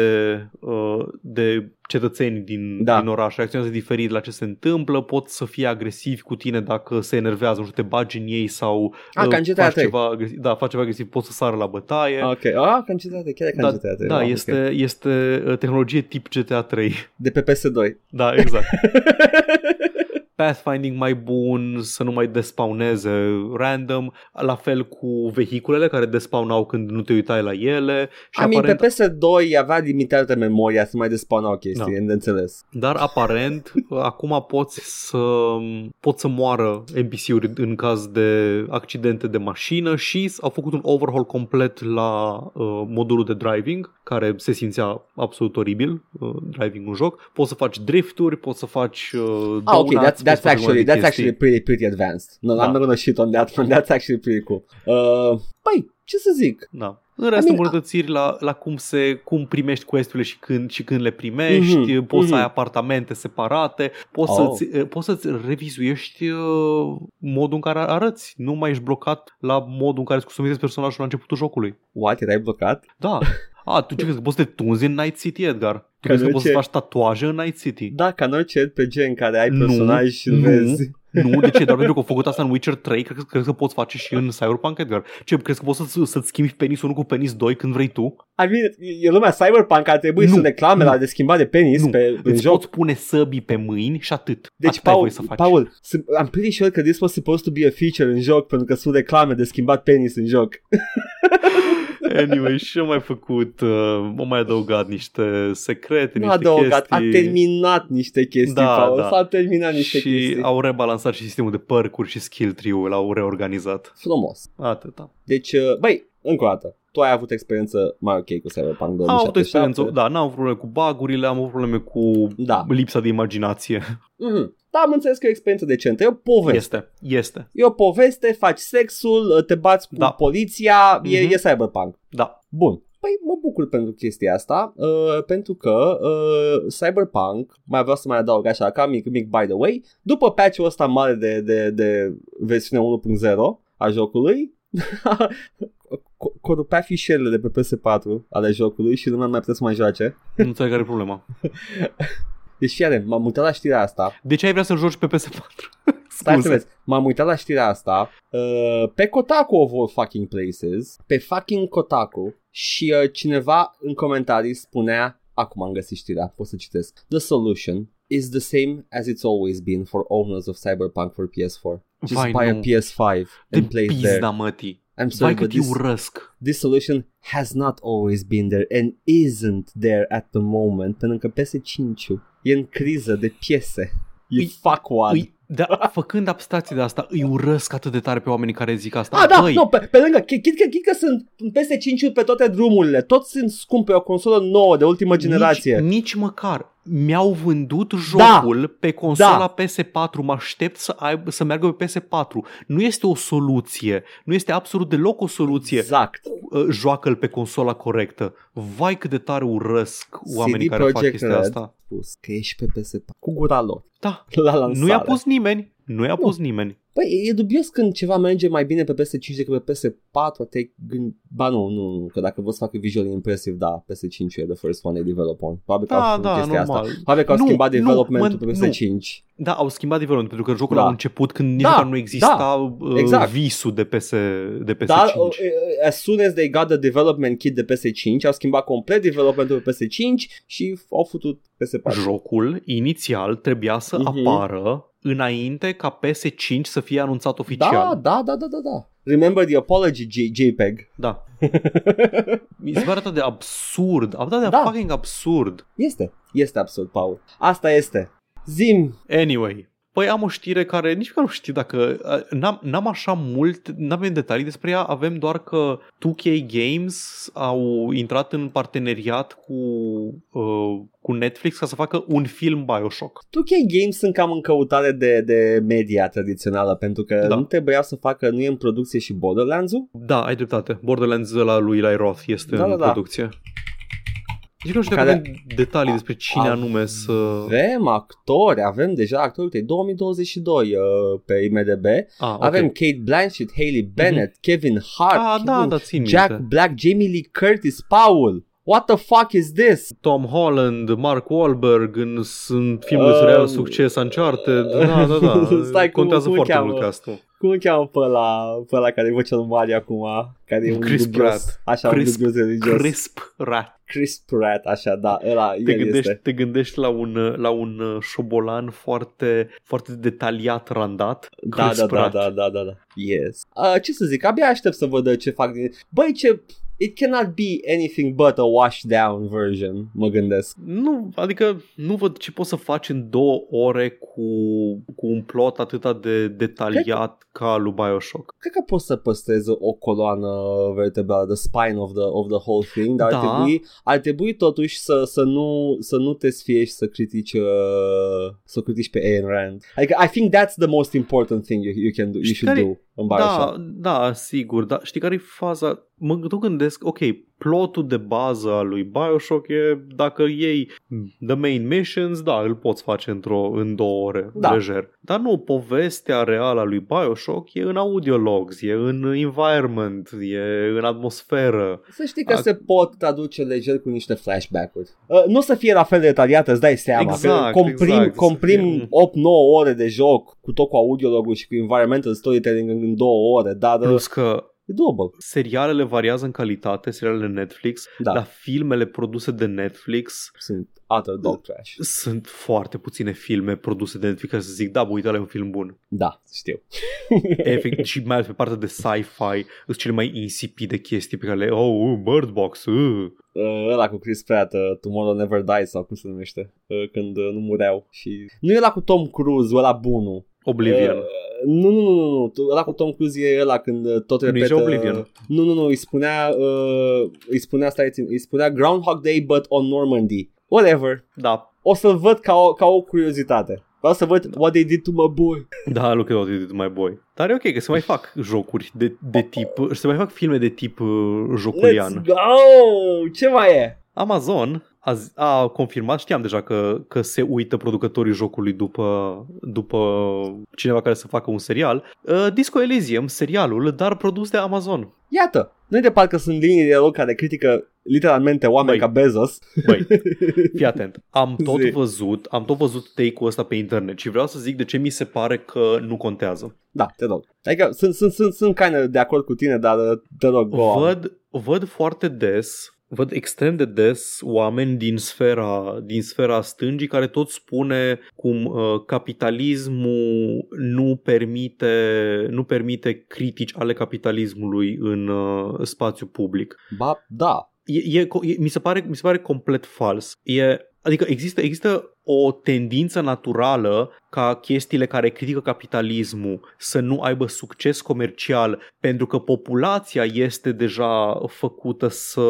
uh, de cetățeni din, Da. din oraș reacționează diferit la ce se întâmplă, pot să fie agresivi cu tine dacă se enervează, nu știu, te bagi în ei sau Ah, uh, ca în GTA faci 3. ceva agresiv, da, faci ceva agresiv, poți să sară la bătaie. Ok, ah, ca în GTA 3, chiar e ca Da, în GTA 3. da wow, este, ok. este uh, tehnologie tip GTA 3. De pe PS2. Da, exact. pathfinding mai bun, să nu mai despawneze random, la fel cu vehiculele care despawnau când nu te uitai la ele. Și I mean, aparent, pe PS2 avea limitată memoria să mai despawnau chestii, Da. da. de înțeles. dar aparent acum poți să pot să moară NPC-uri în caz de accidente de mașină și au făcut un overhaul complet la uh, modulul de driving care se simțea absolut oribil, uh, driving un joc. Poți să faci drifturi, poți să faci uh, Ah, okay, donuts, that's, poți that's să faci actually, multe that's chestii. actually pretty, pretty advanced. No, Da. I'm not gonna shit on that one. That's actually pretty cool. Uh, păi, ce să zic? Da. În rest, I mean, îmbunătățiri la, la cum, se, cum primești quest-urile și când, și când le primești, Mhm, poți să mhm. ai apartamente separate, poți, Oh. să-ți, poți să-ți revizuiești uh, modul în care arăți. Nu mai ești blocat la modul în care îți customizezi personajul la începutul jocului. What, erai blocat? Da. A, tu ce crezi că poți să te tunzi în Night City, Edgar? Tu Că crezi că nu poți să ce- faci tatuaje în Night City? Da, ca în orice RPG în care ai Nu, personaj și îl nu. vezi. Nu, de ce? Doar pentru că au făcut asta în Witcher 3, crezi, crezi că poți face și în Cyberpunk, Edgar? Ce, crezi că poți să, să-ți schimbi penisul 1 cu penis 2 când vrei tu? I mean, e lumea Cyberpunk, ar trebui Nu, să reclame nu. la de schimbat de penis Nu, pe, în Îți joc. poți pune săbii pe mâini și atât. Deci, Atât ai Paul, voie să faci. Paul, sunt- I'm pretty sure că this was supposed to be a feature în joc pentru că sunt reclame de schimbat penis în joc. Anyway, și am mai făcut, uh, am mai adăugat niște secrete, Nu a niște adăugat, a chestii. terminat niște chestii, Da, Paul. da. S-au terminat niște și chestii. au rebalansat și sistemul de părcuri și skill tree-ul, l-au reorganizat. Frumos. Atâta. Deci, uh, băi, încă o dată, tu ai avut experiență mai ok cu Cyberpunk 2077. Am avut o experiență, da, n-am avut probleme cu bagurile, am avut probleme cu Da. lipsa de imaginație. Mhm. Da, am înțeles că e o experiență decentă. E o poveste. Este, este, E o poveste, faci sexul, te bați cu Da. poliția, e, Mhm. e cyberpunk. da. Bun. Păi mă bucur pentru chestia asta, uh, pentru că uh, Cyberpunk, mai vreau să mai adaug așa, ca mic, mic by the way, după patch-ul ăsta mare de, de, de versiune 1.0 a jocului, co- corupea fișierele de pe PS4 ale jocului și lumea nu mai putea să mai joace. Nu înțeleg care e problema. Deci fiare, m-am uitat la știrea asta De ce ai vrea să joci pe PS4? Stai să Scuze. vezi, m-am uitat la știrea asta uh, Pe Kotaku of all fucking places Pe fucking Kotaku Și uh, cineva în comentarii spunea Acum am găsit știrea, pot să citesc The solution is the same as it's always been for owners of Cyberpunk for PS4 Just Vai, buy a nu. PS5 De and play it there pizda, mătii. I'm sorry Vai but cât îi this, urăsc. this solution has not always been there And isn't there at the moment Pentru că PS5 e în criză de piese E Îi- fuckwad Îi, da, făcând abstracție de asta, îi urăsc atât de tare pe oamenii care zic asta. Ah, da, Băi, nu, pe, pe lângă, chit, chit, chit, chit că sunt peste 5 pe toate drumurile, toți sunt scumpe, o consolă nouă de ultimă generație. Nici, nici măcar. Mi-au vândut jocul pe consola PS4, mă aștept să, aibă, să meargă pe PS4. Nu este o soluție, nu este absolut deloc o soluție. Exact. Uh, Joacă-l pe consola corectă. Vai cât de tare urăsc oamenii CD care fac Projekt chestia Red. asta. Spus că ești pe PS4 cu gura lor Da, la lansare. nu i-a pus nimeni. Nu i-a pus nimeni. Păi e dubios când ceva merge mai bine pe PS5 decât pe PS4, te gând... Ba nu, nu, nu, că dacă vor să facă visual impressive, da, PS5 e the first one they develop on. Probabil că au Da, făcut da, chestia normal. asta. Probabil că au Nu, schimbat nu, developmentul mă- pe PS5. Da, au schimbat development pentru că jocul Da. a început când nici Da, măcar nu exista uh, exact. visul de PS, de PS5. Dar uh, as soon as they got the development kit de PS5, au schimbat complet developmentul pe PS5 și au futut PS4. Jocul inițial trebuia să Mhm. apară înainte ca PS5 să fie anunțat Da, oficial. da, da, da, da, da. Remember the apology J- JPEG. Da. Mi se pare atât de absurd, atât de Da. fucking absurd. Este, este absurd, Paul. Asta este. Zim, Anyway, păi am o știre care nici măcar nu știu dacă uh, n-am, n-am așa mult, n-avem detalii despre ea, avem doar că 2K Games au intrat în parteneriat cu, uh, cu Netflix ca să facă un film Bioshock. 2K Games sunt cam în căutare de, de media tradițională pentru că Da. nu trebuia să facă, nu e în producție și Borderlands-ul? Da, ai dreptate. Borderlands la lui Eli Roth este Da, în da, da. Producție. Deci nu știu dacă Care- avem detalii despre cine anume să... Avem actori, avem deja actori, uite, 2022 uh, pe IMDB. Ah, ok. Avem Kate Blanchett, Hailey Bennett, Kevin Hart, Ah, da, Kevin- da, țin Jack minte. Black, Jamie Lee Curtis, Paul. What the fuck is this? Tom Holland, Mark Wahlberg în sunt filmul de Um, real succes Uncharted. Da, da, da. stai, cum- Contează cum îl foarte cheamă? mult castul. Cum îl cheamă pe ăla, pe ăla care e vocea lui Mario acum? Care e un Chris dubios, Pratt. așa, Crisp- un dubios religios. Crisp rat. Chris Pratt, așa, da, ăla, Te el gândești, este. te gândești la un, la un uh, șobolan foarte, foarte detaliat randat. Da, Chris da, da, Pratt. da, da, da, da. Yes. Uh, ce să zic, abia aștept să văd ce fac din... Băi, ce... It cannot be anything but a washed down version, mă gândesc. Nu, adică nu văd ce poți să faci în două ore cu, cu un plot atât de detaliat ca lui Bioshock. Cred că poți să păstrezi o coloană vertebrală, the spine of the, of the whole thing, dar Da. ar, trebui, ar trebui totuși să, să, nu, să nu te sfiești să critici, uh, să critici pe Ayn Rand. Adică, I think that's the most important thing you, you can do, you Știi should care- do în Bioshock. Da, da, sigur, dar știi care e faza? Mă tot gândesc, ok, plotul de bază al lui Bioshock e dacă iei the main missions, da, îl poți face într-o, în două ore, Da. lejer. Dar nu, povestea reală a lui Bioshock e în audiologs, e în environment, e în atmosferă. Să știi că Ac- se pot traduce lejer cu niște flashback-uri. Uh, nu o să fie la fel de detaliată, îți dai seama. Exact, că comprim, exact, să comprim fie- 8-9 ore de joc cu tot cu audiologul și cu environmental storytelling în 2 ore, dar uh, Plus că e doable. serialele variază în calitate, serialele Netflix, Da, dar filmele produse de Netflix sunt utter dog trash. sunt foarte puține filme produse de Netflix care să zic, da, bă, uite, ăla e un film bun. Da, știu. Efect, și mai ales pe partea de sci-fi, sunt cele mai insipide chestii pe care le, oh, uh, Bird Box, uh. Uh, ăla cu Chris Pratt, uh, Tomorrow Never Dies sau cum se numește, uh, când uh, nu mureau. Și... Nu e ăla cu Tom Cruise, ăla bunul. Oblivion. Uh, nu, nu, nu, nu, nu. Tu- Ăla cu Tom Cruise e ăla când uh, tot Nu e repetă... Oblivion. Nu, nu, nu, îi spunea, uh, îi spunea, stai, țin, îi spunea Groundhog Day but on Normandy. Whatever. Da, O să-l văd ca o, ca o curiozitate. Vreau să văd what they did to my boy. da, Luke Dot did mai boy. Dar e ok că se mai fac jocuri de, de tip, se mai fac filme de tip uh, Let's joculian. go! Ce mai e? Amazon a, zi- a confirmat, știam deja că, că se uită producătorii jocului după, după cineva care să facă un serial. Uh, Disco Elysium, serialul, dar produs de Amazon. Iată, nu de parcă sunt linii de dialog care critică literalmente oameni Băi. ca Bezos. Băi, fii atent. Am tot Zi. văzut, am tot văzut take-ul ăsta pe internet și vreau să zic de ce mi se pare că nu contează. Da, te rog. Adică sunt, sunt, sunt, sunt kind de acord cu tine, dar uh, te rog, go on. Văd, văd foarte des, văd extrem de des oameni din sfera, din sfera stângii care tot spune cum uh, capitalismul nu permite, nu permite critici ale capitalismului în uh, spațiu public. Ba, da. E, e, e, mi, se pare, mi se pare complet fals. E, adică există, există o tendință naturală ca chestiile care critică capitalismul să nu aibă succes comercial pentru că populația este deja făcută să,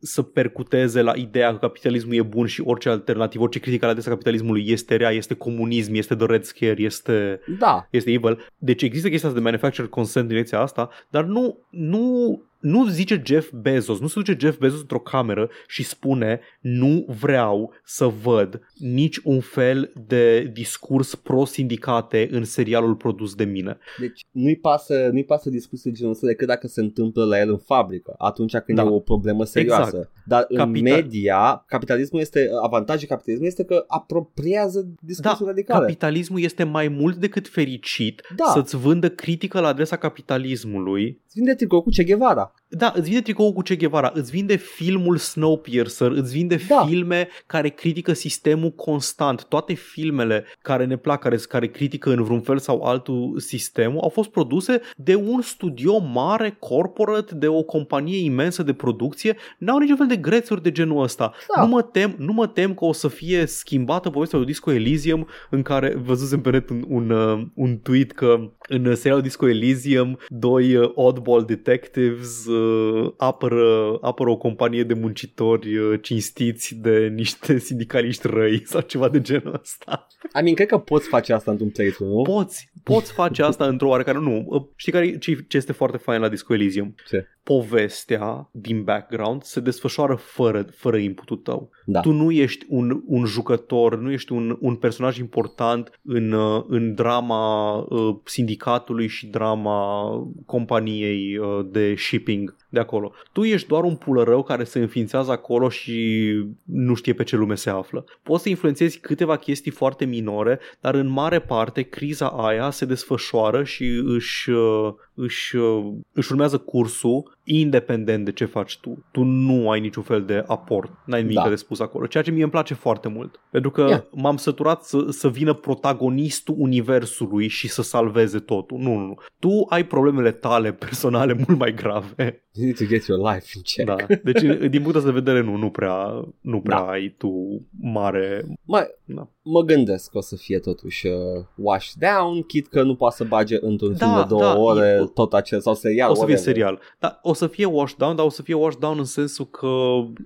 să percuteze la ideea că capitalismul e bun și orice alternativă, orice critică la adresa capitalismului este rea, este comunism, este the red scare, este Da. este evil. Deci există chestia asta de manufacturer consent în direcția asta, dar nu, nu, nu zice Jeff Bezos, nu se duce Jeff Bezos într-o cameră și spune nu vreau să văd nici un fel de discurs pro-sindicate în serialul produs de mine. Deci nu-i pasă, nu-i pasă discuții genul ăsta decât dacă se întâmplă la el în fabrică, atunci când Da. e o problemă serioasă. Exact. Dar în Capital- media, capitalismul este, avantajul capitalismului este că apropiază Da, discursuri radicale. capitalismul este mai mult decât fericit Da. să-ți vândă critică la adresa capitalismului Îți vinde tricou cu Che Guevara. Da, îți vinde tricoul cu Che Guevara, îți vinde filmul Snowpiercer, îți vinde Da. filme care critică sistemul constant. Toate filmele care ne plac, care, care critică în vreun fel sau altul sistemul, au fost produse de un studio mare, corporate, de o companie imensă de producție. N-au niciun fel de grețuri de genul ăsta. Da. Nu, mă tem, nu mă tem că o să fie schimbată povestea lui Disco Elysium în care văzusem pe net un, un, uh, un tweet că în serialul Disco Elysium doi uh, oddball detectives uh, apără, apără o companie de muncitori uh, cinstiți de niște sindicaliști răi sau ceva de genul ăsta. I mean, cred că poți face asta într-un playthrough, nu? Poți, poți face asta într-o oarecare... Nu, uh, știi care, ce, ce este foarte fain la Disco Elysium? Ce? Povestea din background se desfășoară fără, fără inputul tău. Da. Tu nu ești un, un jucător, nu ești un, un personaj important în, uh, în drama uh, sindicatului și drama companiei uh, de shipping. de acolo. Tu ești doar un pulărău care se înființează acolo și nu știe pe ce lume se află. Poți să influențezi câteva chestii foarte minore, dar în mare parte criza aia se desfășoară și își, uh, își, uh, își urmează cursul independent de ce faci tu. Tu nu ai niciun fel de aport, n-ai nimic Da. de spus acolo, ceea ce mie îmi place foarte mult. Pentru că Yeah. m-am săturat să, să vină protagonistul universului și să salveze totul. Nu, nu, nu. Tu ai problemele tale personale mult mai grave. You need to get your life in check. Da. Deci, din punctul ăsta de vedere, nu, nu prea, nu prea Da. ai tu mare... Mai, Da. mă gândesc că o să fie totuși uh, washed down, chit că nu poate să bage într-un Da, film de două da, ore e- tot acel sau serial. o să fie whatever. serial. Dar o să fie washed down, dar o să fie washed down în sensul că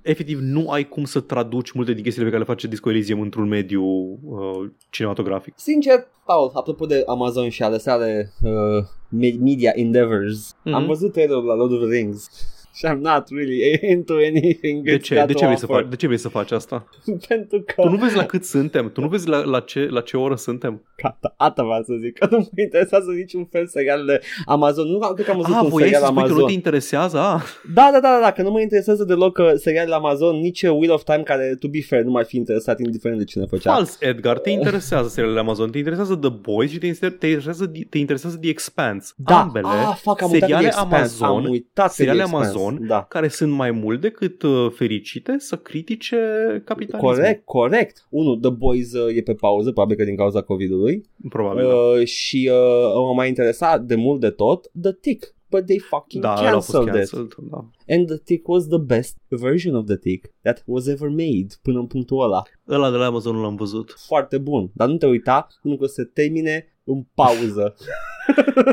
efectiv nu ai cum să traduci multe din chestiile pe care le face Disco Elysium într-un mediu uh, cinematografic. Sincer, Paul, apropo de Amazon și ale sale uh, me- media endeavors, Mhm. am văzut trailerul la Lord of the Rings și I'm not really into anything De it's ce? got De to ce, vrei să offer. faci, de ce vrei să faci asta? Pentru că Tu nu vezi la cât suntem? Tu nu vezi la, la, ce, la ce oră suntem? Gata, asta vreau să zic, că nu mă interesează niciun fel serialele Amazon. Nu cred că am văzut Ah, un voiai să serial spui că nu Amazon. te interesează? Ah. Da, da, da, da, da, că nu mă interesează deloc uh, serialele Amazon, nici uh, Wheel of Time, care, to be fair, nu m-ar fi interesat indiferent de cine făcea. Fals, Edgar, te interesează serialele Amazon, te interesează The Boys și te inter- te interesează, te interesează The Expanse. Da, Ambele ah, fuck, am uitat de seriale Expanse, Amazon am uitat de seriale Expanse, Amazon da. care sunt mai mult decât uh, fericite să critique capitalismul. Corect, corect. Unu, The Boys uh, e pe pauză, probabil că din cauza COVID-ului. Probabil. da. Uh, și uh, m-a mai interesat de mult de tot The Tick. But they fucking Da, ăla a fost canceled it. cancelled, da. And The Tick was the best version of The Tick that was ever made până în punctul ăla. Ăla de la Amazon nu l-am văzut. Foarte bun. Dar nu te uita pentru că se termine în pauză.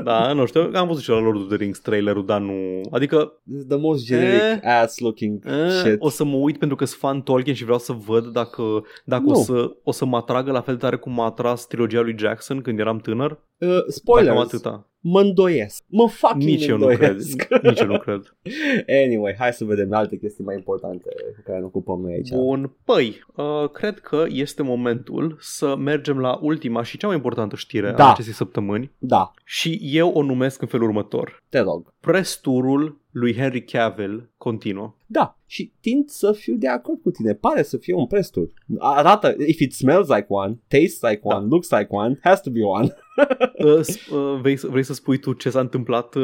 Da, nu știu, am văzut și la Lord of the Rings trailerul, dar nu... Adică It's the most generic Eh, ass looking eh, shit. o să mă uit pentru că sunt fan Tolkien și vreau să văd dacă, dacă o, Nu. să, o să mă atragă la fel de tare cum m-a atras trilogia lui Jackson când eram tânăr. Uh, Dacă am spoilers. atâta. Mă îndoiesc. Mă fucking Nici eu nu cred. îndoiesc. Nici eu nu cred. Anyway, hai să vedem alte chestii mai importante cu care ne ocupăm noi aici. Bun, păi, uh, cred că este momentul să mergem la ultima și cea mai importantă știre Da. a acestei săptămâni Da, și eu o numesc în felul următor. te rog. Press turul lui Henry Cavill continuă. Da, și tind să fiu de acord cu tine. Pare să fie un prestur. Arată, if it smells like one, tastes like Da. one, looks like one, has to be one. Uh, s- uh, vrei, să, vrei să spui tu ce s-a întâmplat uh,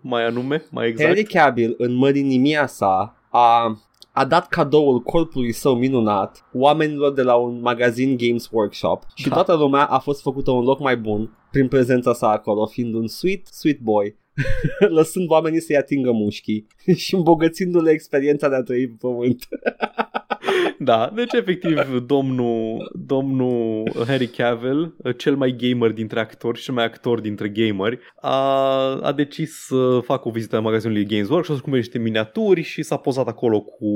mai anume, mai exact? Henry Cavill, în mărinimia sa, a, a dat cadoul corpului său minunat oamenilor de la un magazin Games Workshop și Da. toată lumea a fost făcută un loc mai bun prin prezența sa acolo, fiind un sweet, sweet boy. lăsând oamenii să-i atingă mușchii și îmbogățindu-le experiența de a trăi pe pământ. Da, deci efectiv domnul, domnul Henry Cavill, cel mai gamer dintre actori și cel mai actor dintre gameri, a, a decis să facă o vizită la magazinului Games Workshop, să cumpere niște miniaturi și s-a pozat acolo cu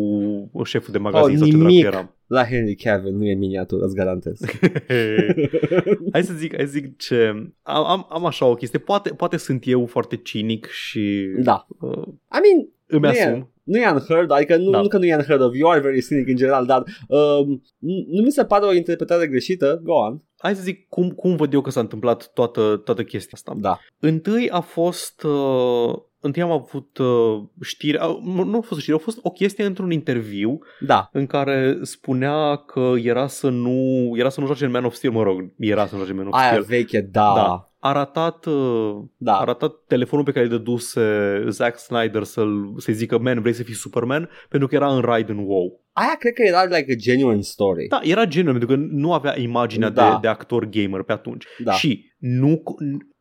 șeful de magazin Oh, sau ce dracu nimic. era. La Henry Cavill nu e miniatură, îți garantez. hai să zic, hai să zic ce... Am, am, am așa o chestie, poate, poate sunt eu foarte cinic și da. uh, I mean, îmi Nu e. asum. Nu e unheard, adică nu, Da. nu că nu e unheard of, you are very cynic în general, dar um, nu mi se pare o interpretare greșită, go on. Hai să zic cum, cum văd eu că s-a întâmplat toată, toată chestia asta. Da. Întâi a fost... Uh, întâi am avut uh, știri... Uh, nu nu a fost știri, a fost o chestie într-un interviu Da. în care spunea că era să nu... Era să nu joace în Man of Steel, mă rog, era să nu joace în Man of Aia Steel. veche, da. Da. A ratat, uh, Da. a ratat telefonul pe care îl dăduse Zack Snyder să-l, să-i zică Man, vrei să fii Superman? Pentru că era în Raiden WoW. Aia cred că era like a genuine story. Da, era genuine, pentru că nu avea imaginea Da. de, de actor gamer pe atunci. Da. Și nu,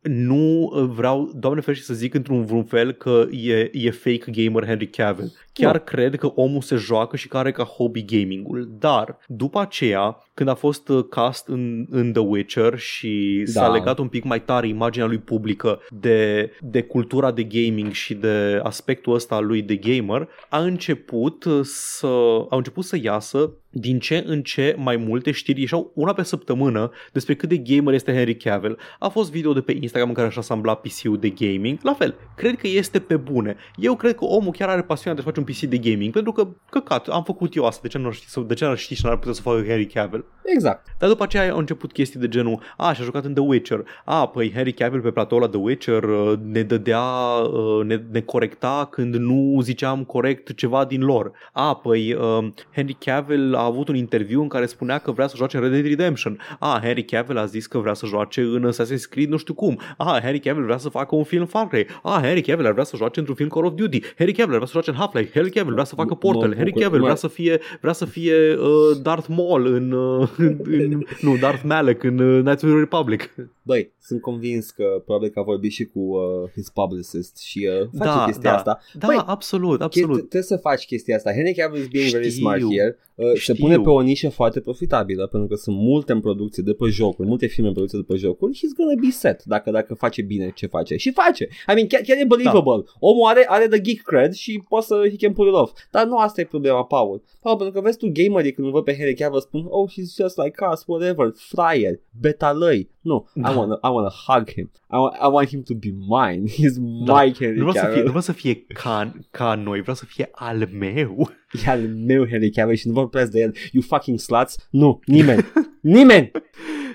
nu vreau, doamne ferește să zic într-un vreun fel că e, e fake gamer Henry Cavill. Chiar Nu. cred că omul se joacă și că are ca hobby gamingul. Dar, după aceea, când a fost uh, cast în, în The Witcher și s-a Da. legat un pic mai tare imaginea lui publică de, de cultura de gaming și de aspectul ăsta al lui de gamer, a început uh, să, au început să iasă din ce în ce mai multe știri ieșeau una pe săptămână despre cât de gamer este Henry Cavill. A fost video de pe Instagram în care așa asambla PC-ul de gaming. La fel, cred că este pe bune. Eu cred că omul chiar are pasiunea de a face un PC de gaming, pentru că, căcat, am făcut eu asta, de ce nu ar ști, de ce n-ar ști și n-ar putea să facă Henry Cavill? Exact. Dar după aceea au început chestii de genul, a, și-a jucat în The Witcher. A, păi Henry Cavill pe platoul la The Witcher uh, ne dădea, uh, ne, ne corecta când nu ziceam corect ceva din lor. A, păi uh, Henry Cavill a avut un interviu în care spunea că vrea să joace în Red Dead Redemption. A, Henry Cavill a zis că vrea să joace în Assassin's Creed nu știu cum. A, Henry Cavill vrea să facă un film Far Cry. A, Henry Cavill ar vrea să joace într-un film Call of Duty. Henry Cavill ar vrea să joace în Half-Life. Henry Cavill vrea să facă Portal. Henry Cavill vrea să fie, vrea să fie uh, Darth Maul în, uh, în, în, nu, Darth Malek în uh, Knights of the Republic. Băi, sunt convins că probabil că a vorbit și cu uh, his publicist și uh, face Da, chestia da. asta. Da, Băi, absolut, Chesti- absolut. Trebuie să faci chestia asta. Henry Cavill is being very Știu. smart here. Uh, se Știu. pune pe o nișă foarte profitabilă pentru că sunt multe în producție de pe jocuri, multe filme în producție de pe jocuri. He's gonna be set dacă, dacă face bine ce face. Și face. I mean, chiar, chiar e believable. Da. Omul are, are the geek cred și poate să he can pull it off. Dar nu asta e problema, Paul. Paul, pentru că vezi tu gamerii când îl văd pe Henry Cavill spun, oh, he's just like us, whatever, fryer, betalăi. Nu, Da. I wanna, I wanna hug him. I, wa- I want him to be mine. He's Da. my Henry Nu vreau să fie, Cavill. nu vreau să fie ca, ca noi, vreau să fie al meu. E al meu Henry Cavill și nu vorbesc de el. You fucking sluts. Nu, nimeni. nimeni.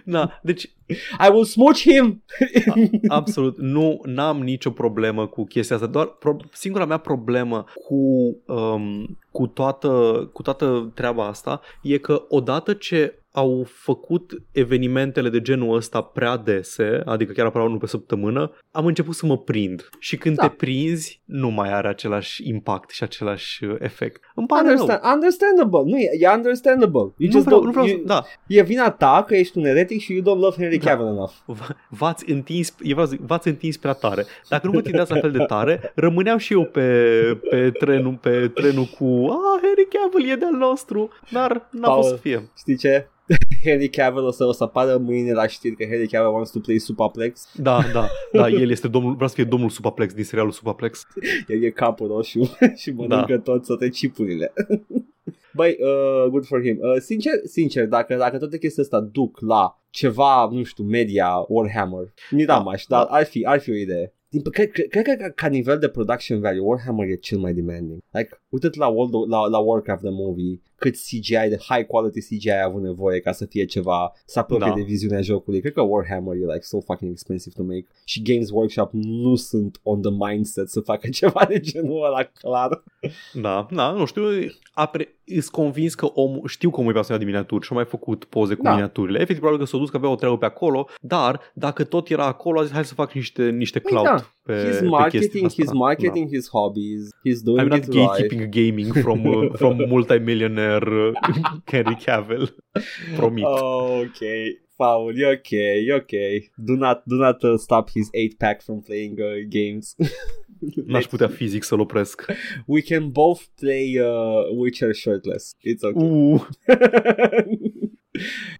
Da, deci I will smooch him. absolut nu n-am nicio problemă cu chestia asta, doar pro- singura mea problemă cu um, cu toată cu toată treaba asta e că odată ce au făcut evenimentele de genul ăsta prea dese, adică chiar aproape unul pe săptămână, am început să mă prind. Și când Da. te prinzi, nu mai are același impact și același uh, efect. Îmi pare rău. Understand, understandable. Nu, e, e understandable. You Nu just vreau, don't, nu vreau, you, da, E vina ta că ești un eretic și you don't love Henry Da. Cavill enough. V- v-ați întins, eu vreau să zic, v-ați întins prea tare. Dacă nu vă tindeați la fel de tare, rămâneam și eu pe, pe, trenul, pe trenul cu Ah, Henry Cavill e de-al nostru, dar n-a Paul. fost să fie. Știi ce? Henry Cavill o să, o să apară mâine la știri că Henry Cavill wants to play Supaplex. Da, da, da, el este domnul, vreau să fie domnul Supaplex din serialul Supaplex. El e capul roșu și mănâncă Da. tot toate chipurile. Băi, uh, good for him. Uh, sincer, sincer, dacă, dacă toate chestia asta duc la ceva, nu știu, media, Warhammer, mi da, Da, maș, dar da. ar fi, ar fi o idee. Din, cred, cred, cred că ca, ca nivel de production value, Warhammer e cel mai demanding. Like, uite la, World, of- la, la Warcraft the movie, cât CGI, de high quality CGI a avut nevoie ca să fie ceva, să apropie Da. de viziunea jocului. Cred că Warhammer e like so fucking expensive to make și Games Workshop nu sunt on the mindset să facă ceva de genul ăla clar. Da, da, nu știu, apre, îs convins că omul, știu că omul e pasionat de miniaturi și a mai făcut poze cu Da. miniaturile. Efectiv, probabil că s-a dus că avea o treabă pe acolo, dar dacă tot era acolo, a zis hai să fac niște, niște Păi cloud da, pe, He's pe marketing, chestia asta. he's marketing his hobbies, he's Da. doing I'm not it right. gatekeeping gaming from, uh, from multimillionaire uh, Henry Cavill. Promit. Oh, okay. Paul, you're okay, you're okay. Do not, do not uh, stop his 8-pack from playing uh, games. N-aș putea fizic să-l opresc. We can both play uh, Witcher shirtless. It's okay. Uh,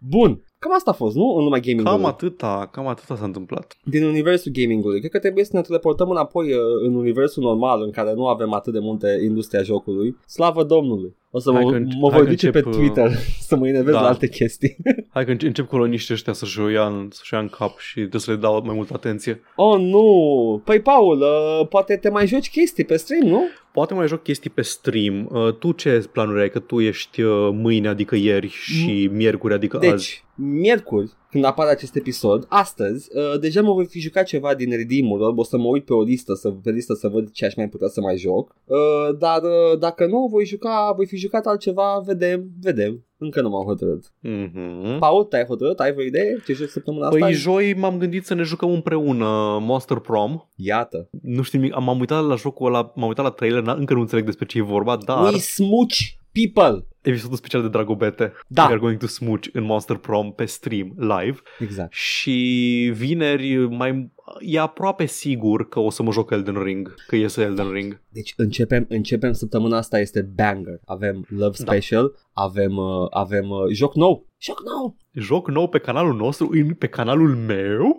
Bun, cam asta a fost, nu? În lumea gamingului. cam atâta, cam atâta s-a întâmplat. Din universul gamingului. Cred că trebuie să ne teleportăm înapoi uh, în universul normal în care nu avem atât de multe industria jocului. Slavă Domnului! O să Hai mă, că înce- mă hai voi că duce încep, pe uh, Twitter să mă enervez da. la alte chestii. Hai că înce- încep coloniștii ăștia să-și o ia în, să-și ia în cap și trebuie să le dau mai multă atenție. Oh, nu! Păi, Paul, uh, poate te mai joci chestii pe stream, nu? Poate mai joc chestii pe stream. Uh, tu ce planuri ai? Că tu ești uh, mâine, adică ieri, și miercuri, adică azi. Deci, miercuri, când apare acest episod, astăzi, uh, deja mă voi fi jucat ceva din redeem o să mă uit pe o listă, să, pe listă să văd ce aș mai putea să mai joc, uh, dar uh, dacă nu, voi juca, voi fi jucat altceva, vedem, vedem. Încă nu m-am hotărât. Mhm. Paul, te-ai hotărât? Ai vreo idee? Ce joc săptămâna asta? Păi joi m-am gândit să ne jucăm împreună Monster Prom. Iată. Nu știu nimic, m-am uitat la jocul ăla, m-am uitat la trailer, n- încă nu înțeleg despre ce e vorba, dar We smooch people. Episodul special de Dragobete. Da. We are going to smooch în Monster Prom pe stream live Exact. și vineri mai e aproape sigur că o să mă joc Elden Ring, că iese Elden Ring. Deci începem, începem săptămâna asta este banger. Avem Love Da. Special, avem, uh, avem uh, joc nou. Joc nou! Joc nou pe canalul nostru, în, pe canalul meu?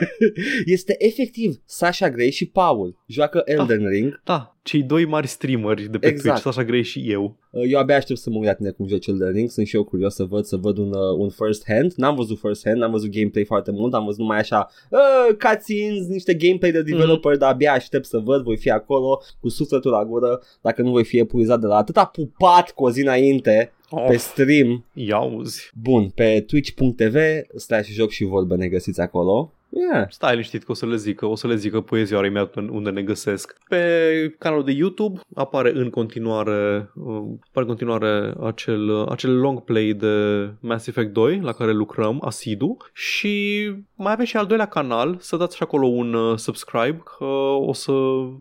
este efectiv Sasha Grey și Paul. Joacă Elden Ring. Da, cei doi mari streameri de pe Exact. Twitch, Sasha Grey și eu. Uh, Eu abia aștept să mă uit la tine cum joci Elden Ring. Sunt și eu curios să văd, să văd un, uh, un first hand. N-am văzut first hand, n-am văzut gameplay foarte mult. Am văzut numai așa uh, cutscenes, niște gameplay de developer, dar abia aștept să văd. Voi fi acolo cu sufletul la gură dacă nu voi fi epuizat de la atâta pupat cu o zi înainte pe Oh, stream. iauzi. Bun, pe twitch.tv slash joc și vorbe ne găsiți acolo. Yeah. Stai liniștit că o să le zică, o să le zică poezioarei mea unde ne găsesc. Pe canalul de YouTube apare în continuare, uh, apare în continuare acel, uh, acel long play de Mass Effect 2 la care lucrăm asidu și mai avem și al doilea canal, să dați și acolo un uh, subscribe că o să,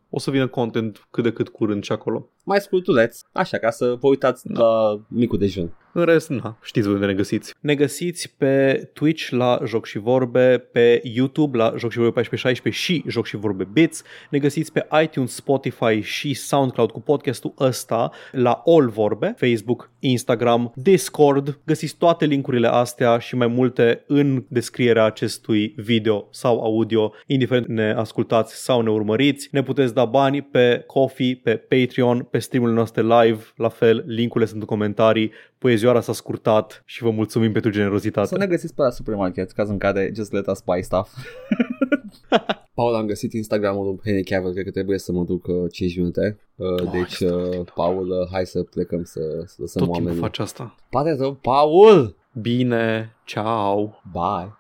o să vină content cât de cât curând și acolo. Mai scurtuleț, așa ca să vă uitați Da. la micul dejun. În rest, na, știți unde ne găsiți. Ne găsiți pe Twitch la Joc și Vorbe, pe YouTube la Joc și Vorbe 1416 și Joc și Vorbe Bits. Ne găsiți pe iTunes, Spotify și SoundCloud cu podcastul ăsta la All Vorbe, Facebook, Instagram, Discord. Găsiți toate linkurile astea și mai multe în descrierea acestui video sau audio, indiferent ne ascultați sau ne urmăriți. Ne puteți da bani pe Coffee, pe Patreon, pe streamurile noastre live, la fel, linkurile sunt în comentarii. Poezioara s-a scurtat și vă mulțumim pentru generozitate. Să ne găsiți pe la supermarket, caz în care just let us buy stuff. Paul, am găsit Instagramul lui Henry Cavill, cred că trebuie să mă duc uh, 5 minute. Uh, Oh, deci, este uh, Paul, uh, hai să plecăm să, să lăsăm Tot timpul oamenii. faci asta. Pare rău, Paul! Bine, ciao! Bye!